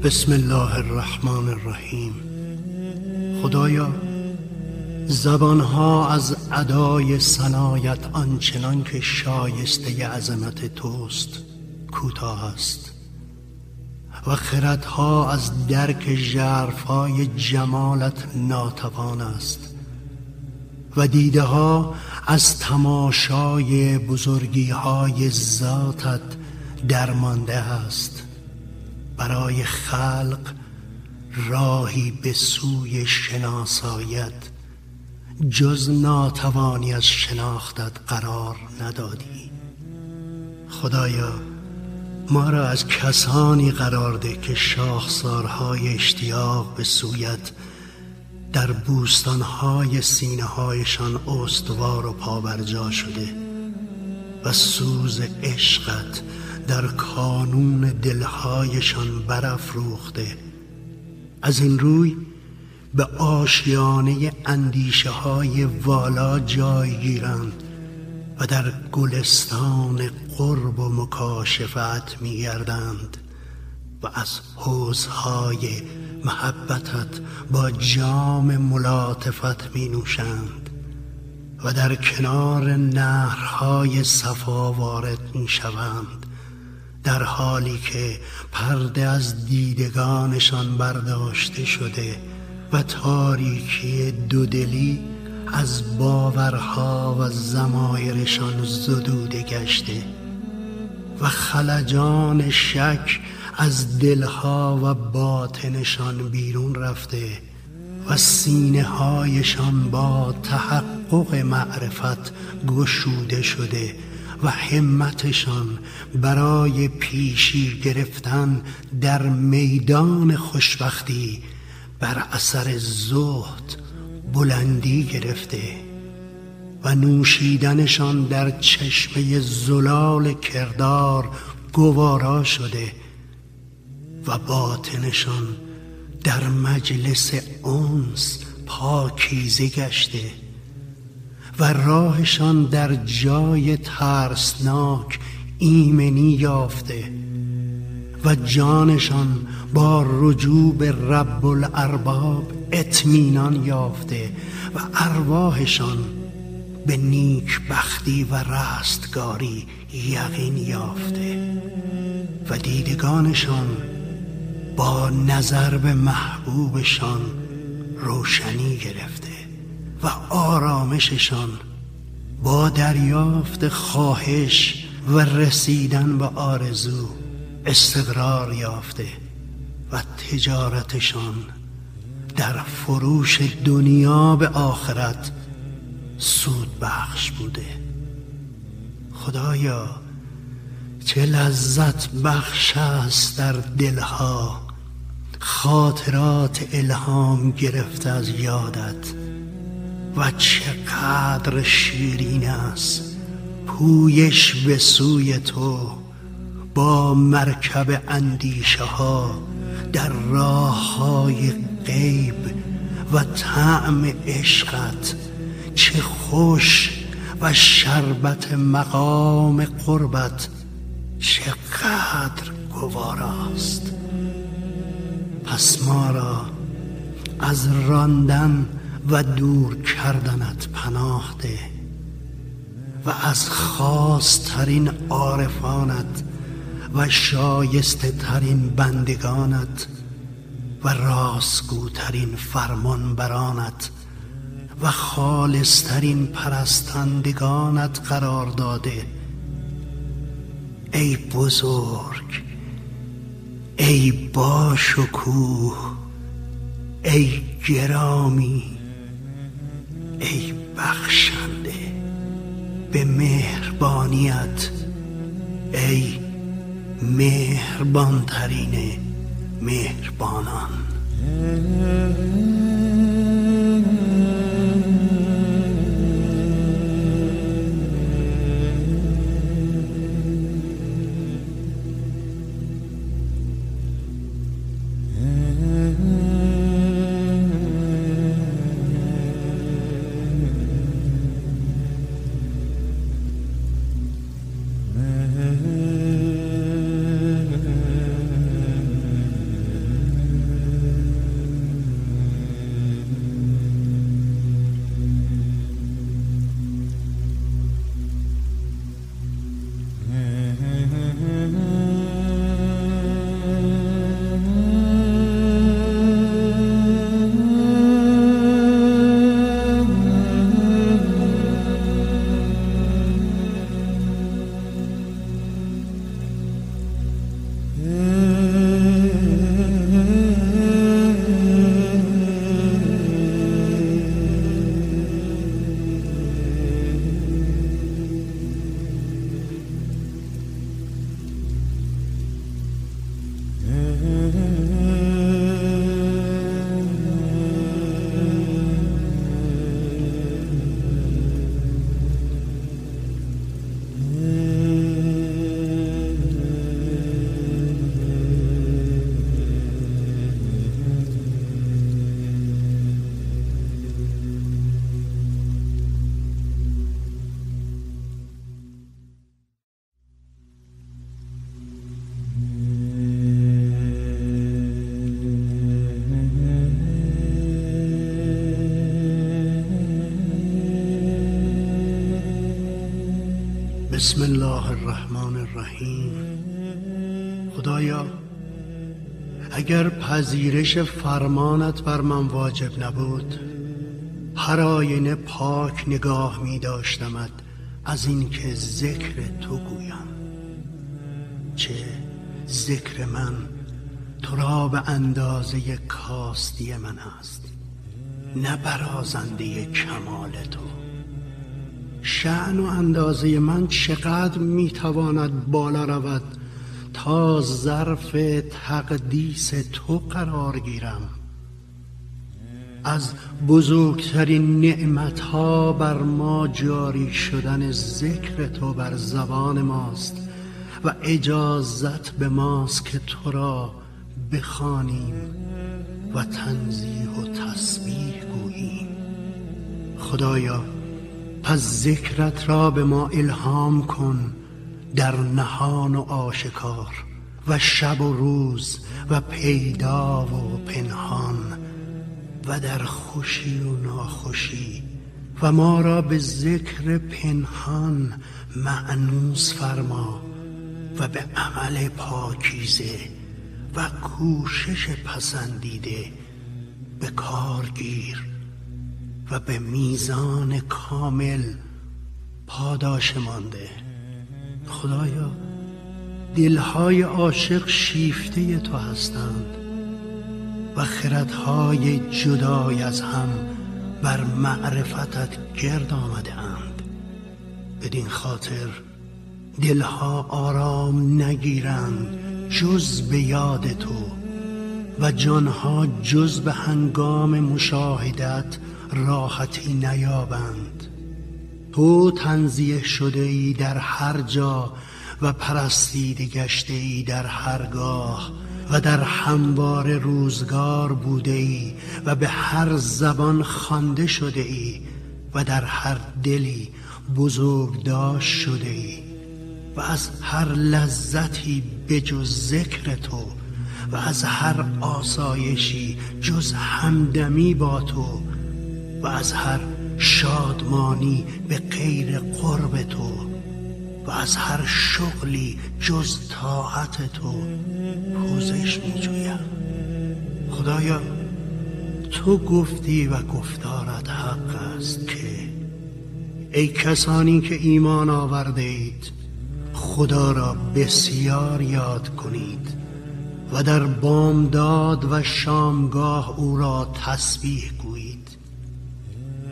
بسم الله الرحمن الرحیم. خدایا زبانها از ادای سنایت آنچنان که شایسته عظمت توست کوتاه است. و خردها از درک ژرفای جمالت ناتوان است. و دیده ها از تماشای بزرگی های ذاتت درمانده است. برای خلق راهی به سوی شناسایت جز ناتوانی از شناختت قرار ندادی. خدایا ما را از کسانی قرار ده که شاخسارهای اشتیاق به سویت در بوستانهای سینه هایشان استوار و پابرجا شده و سوز عشقت در کانون دلهایشان برافروخته. از این روی به آشیانه اندیشه های والا جای گیرند و در گلستان قرب و مکاشفت می گردند و از حوزهای محبتت با جام ملاطفت می نوشند و در کنار نهرهای صفا وارد می شوند در حالی که پرده از دیدگانشان برداشته شده و تاریکی دودلی از باورها و زمایرشان زدوده گشته و خلجان شک از دلها و باطنشان بیرون رفته و سینه هایشان با تحقق معرفت گشوده شده و همتشان برای پیشی گرفتن در میدان خوشبختی بر اثر زهد بلندی گرفته و نوشیدنشان در چشمه زلال کردار گوارا شده و باطنشان در مجلس اونس پاکیزه گشته. و راهشان در جای ترسناک ایمنی یافته و جانشان با رجوع به رب الارباب اطمینان یافته و ارواحشان به نیک بختی و رستگاری یقین یافته و دیدگانشان با نظر به محبوبشان روشنی گرفته. و آرامششان با دریافت خواهش و رسیدن به آرزو استقرار یافته و تجارتشان در فروش دنیا به آخرت سود بخش بوده. خدایا چه لذت بخش است در دلها. خاطرات الهام گرفته از یادت. و چقدر شیرین است پویش به سوی تو با مرکب اندیشه ها در راه های غیب و طعم عشقت چه خوش و شربت مقام قربت چقدر گواراست. پس ما را از راندن و دور کردنت پناه ده و از خاصترین عارفانت و شایسته ترین بندگانت و راستگوترین فرمان برانت و خالصترین پرستندگانت قرار داده. ای بزرگ ای باشکوه ای گرامی ای بخشنده به مهربانیت ای مهربانترین مهربانان. بسم الله الرحمن الرحیم. خدایا اگر پذیرش فرمانت بر من واجب نبود هر آینه پاک نگاه می داشتمد از اینکه ذکر تو گویم. چه ذکر من تو را به اندازه کاستی من است نه برازنده کمال تو. شعن و اندازه من چقدر می‌تواند بالا رود تا ظرف تقدیس تو قرار گیرم. از بزرگترین نعمت ها بر ما جاری شدن ذکر تو بر زبان ماست و اجازت به ماست که تو را بخوانیم و تنزیه و تسبیح گوییم. خدایا پس ذکرت را به ما الهام کن در نهان و آشکار و شب و روز و پیدا و پنهان و در خوشی و ناخوشی و ما را به ذکر پنهان معنوس فرما و به عمل پاکیزه و کوشش پسندیده به کار گیر. و به میزان کامل پاداش مانده. خدایا دلهای عاشق شیفته تو هستند و خردهای جدای از هم بر معرفتت گرد آمده اند بدین خاطر دلها آرام نگیرند جز به یاد تو و جانها جز به هنگام مشاهدت راحتی نیابند. تو تنزیه شده ای در هر جا و پرستیده گشته ای در هرگاه و در هموار روزگار بوده ای و به هر زبان خوانده شده ای و در هر دلی بزرگ داشت شده ای و از هر لذتی بجز ذکر تو و از هر آسایشی جز همدمی با تو و از هر شادمانی به غیر قرب تو و از هر شغلی جز طاعت تو پوزش می جویم خدایا تو گفتی و گفتارت حق است که ای کسانی که ایمان آورده اید خدا را بسیار یاد کنید و در بامداد و شامگاه او را تسبیح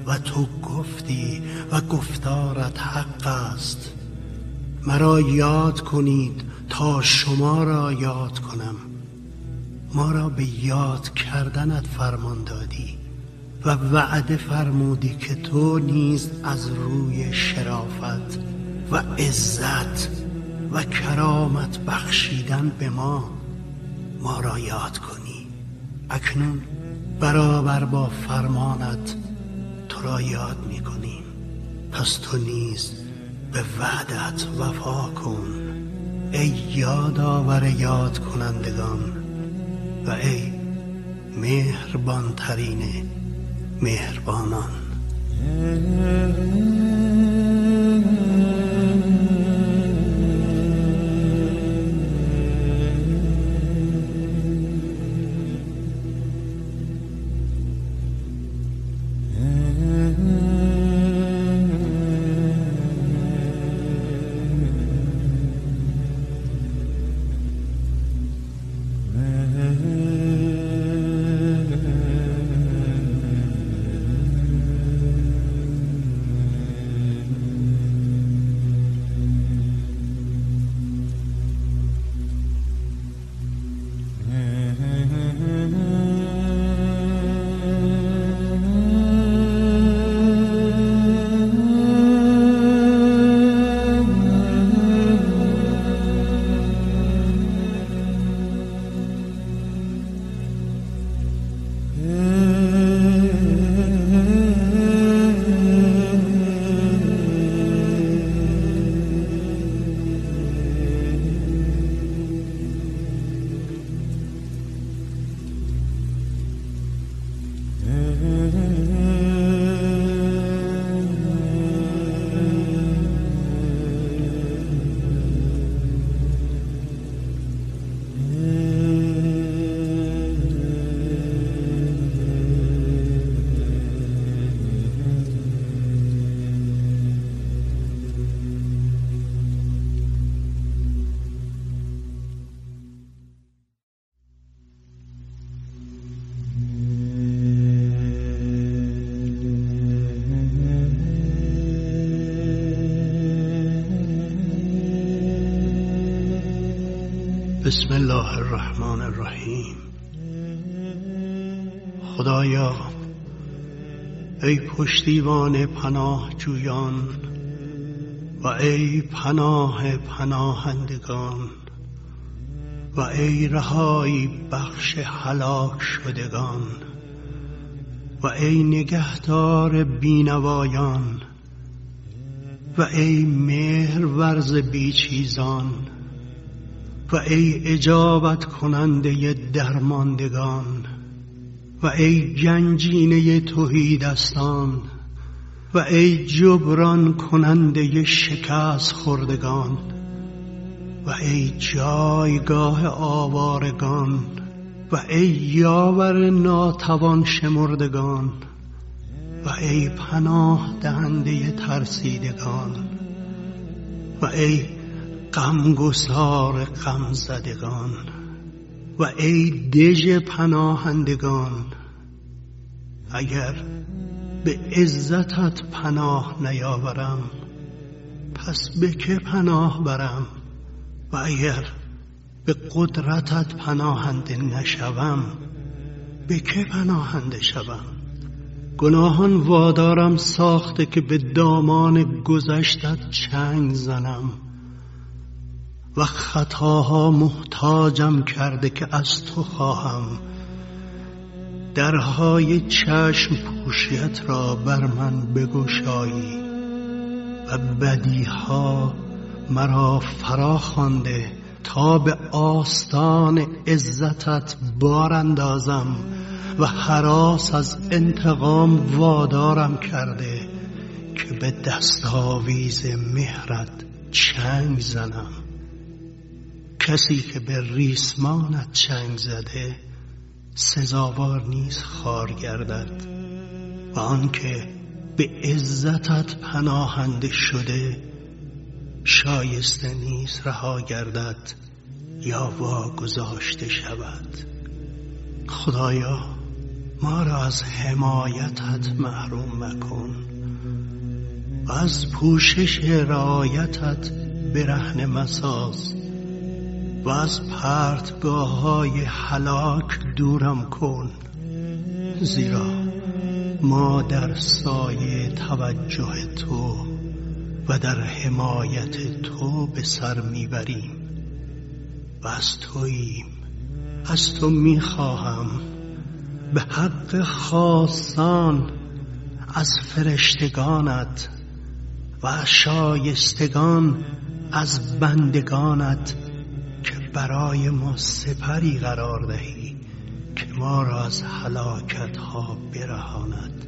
و تو گفتی و گفتارت حق است. مرا یاد کنید تا شما را یاد کنم. ما را به یاد کردنت فرمان دادی و وعده فرمودی که تو نیز از روی شرافت و عزت و کرامت بخشیدن به ما ما را یاد کنی. اکنون برابر با فرمانت را یاد می کنیم پس تو نیز به وعدت وفا کن. ای یادآور یاد کنندگان و ای مهربان ترین مهربانان. الله الرحمن الرحیم. خدایا ای پشتیبان پناه جویان و ای پناه پناهندگان و ای رهایی بخش هلاک شدگان و ای نگهدار بینوایان و ای مهر ورز بیچیزان و ای اجابت کننده درماندگان و ای گنجینه توهیدستان و ای جبران کننده شکست خوردگان و ای جایگاه آوارگان و ای یاور ناتوان شمردگان و ای پناه دهنده ترسیدگان و ای غمگسار غم زدگان و ای دژ پناهندگان اگر به عزتت پناه نیاورم پس به که پناه برم؟ و اگر به قدرتت پناهنده نشوم به که پناهنده شوم؟ گناهان وادارم ساخته که به دامان گذشتت چنگ زنم. و خطاها محتاجم کرده که از تو خواهم. درهای چشم پوشیت را بر من بگشایی و بدیها مرا فرا خوانده تا به آستان عزتت بار اندازم و حراس از انتقام وادارم کرده که به دستاویز مهرت چنگ زنم. کسی که به ریسمانت چنگ زده سزاوار نیست خار گردد. و آنکه به عزتت پناهنده شده شایسته نیست رها گردد یا واگذاشته شود. خدایا ما را از حمایتت محروم مکن و از پوشش رعایتت برهن مساز. و از پرتگاه های حلاک دورم کن. زیرا ما در سایه توجه تو و در حمایت تو به سر می‌بریم و از توییم. از تو می‌خواهم. به حق خاصان از فرشتگانت و شایستگان از بندگانت برای ما سپری قرار دهی که ما را از حلاکت ها برهاند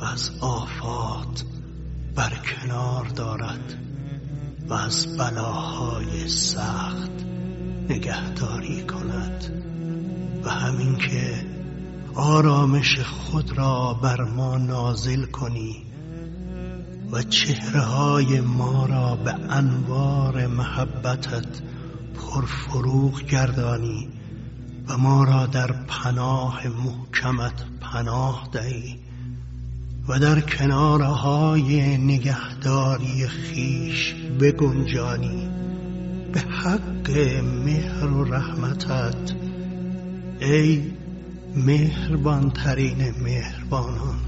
و از آفات برکنار دارد و از بلاهای سخت نگهداری کند و همین که آرامش خود را بر ما نازل کنی و چهره های ما را به انوار محبتت پرفروغ گردانی و ما را در پناه محکمت پناه دهی و در کنارهای نگهداری خیش بگنجانی. به حق مهر و رحمتت ای مهربان ترین مهربانان.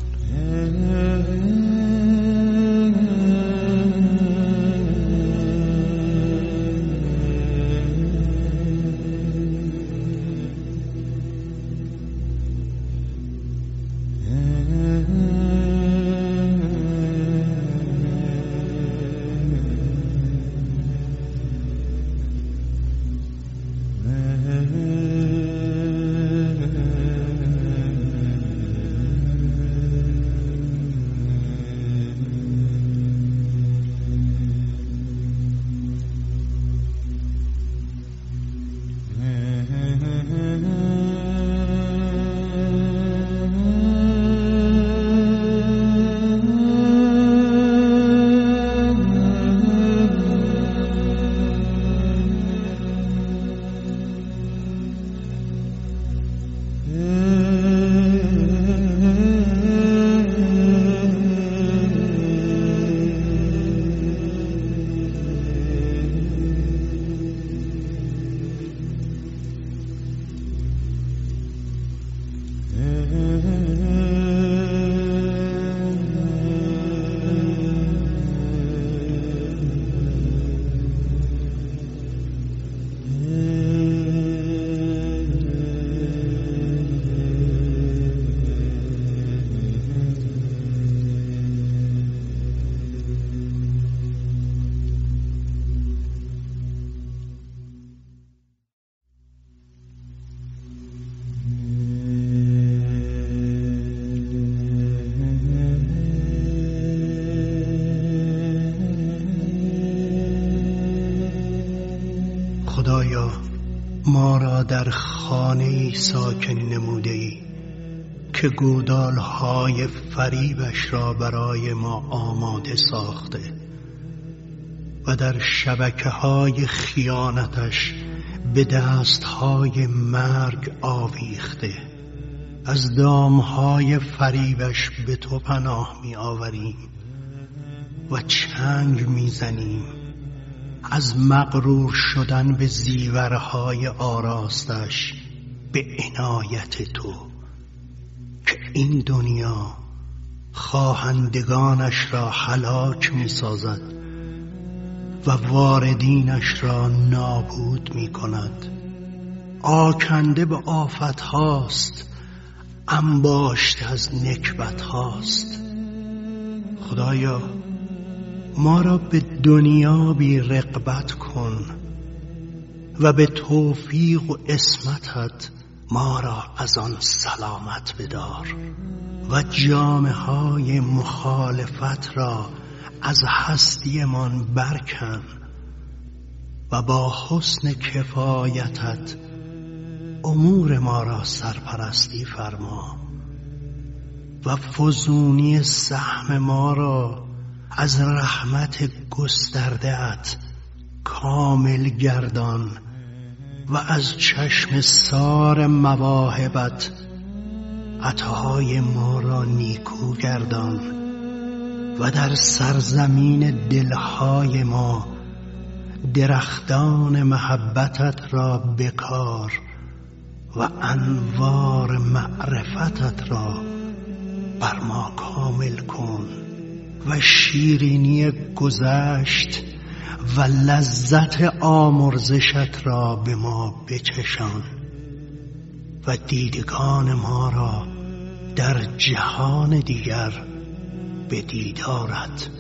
در خانه ساکن نموده ای که گودال های فریبش را برای ما آماده ساخته و در شبکه های خیانتش به دست های مرگ آویخته. از دام های فریبش به تو پناه می آوریم و چنگ می زنیم از مغرور شدن به زیورهای آراستش به عنایت تو که این دنیا خواهندگانش را حلاک می سازد و واردینش را نابود می کند آکنده به آفت هاست انباشت از نکبت هاست. خدایا ما را به دنیا بی رقبت کن و به توفیق و اسمتت ما را از آن سلامت بدار و جامعه های مخالفت را از هستیمان برکن و با حسن کفایتت امور ما را سرپرستی فرما و فزونی سهم ما را از رحمت گستردهت کامل گردان و از چشم سار مواهبت عطاهای ما را نیکو گردان و در سرزمین دلهای ما درختان محبتت را بکار و انوار معرفتت را بر ما کامل کن. و شیرینی گذشت و لذت آمرزشت را به ما بچشان و دیدگان ما را در جهان دیگر به دیدارت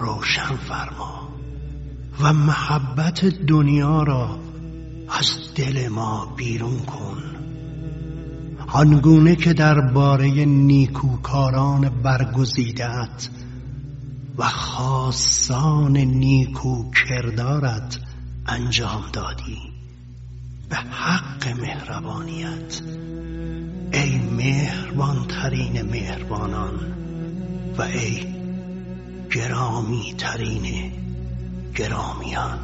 روشن فرما و محبت دنیا را از دل ما بیرون کن. آنگونه که درباره نیکوکاران برگزیدت و خاصان نیکو کردارت انجام دادی. به حق مهربانیت. ای مهربان ترین مهربانان و ای گرامی ترین گرامیان.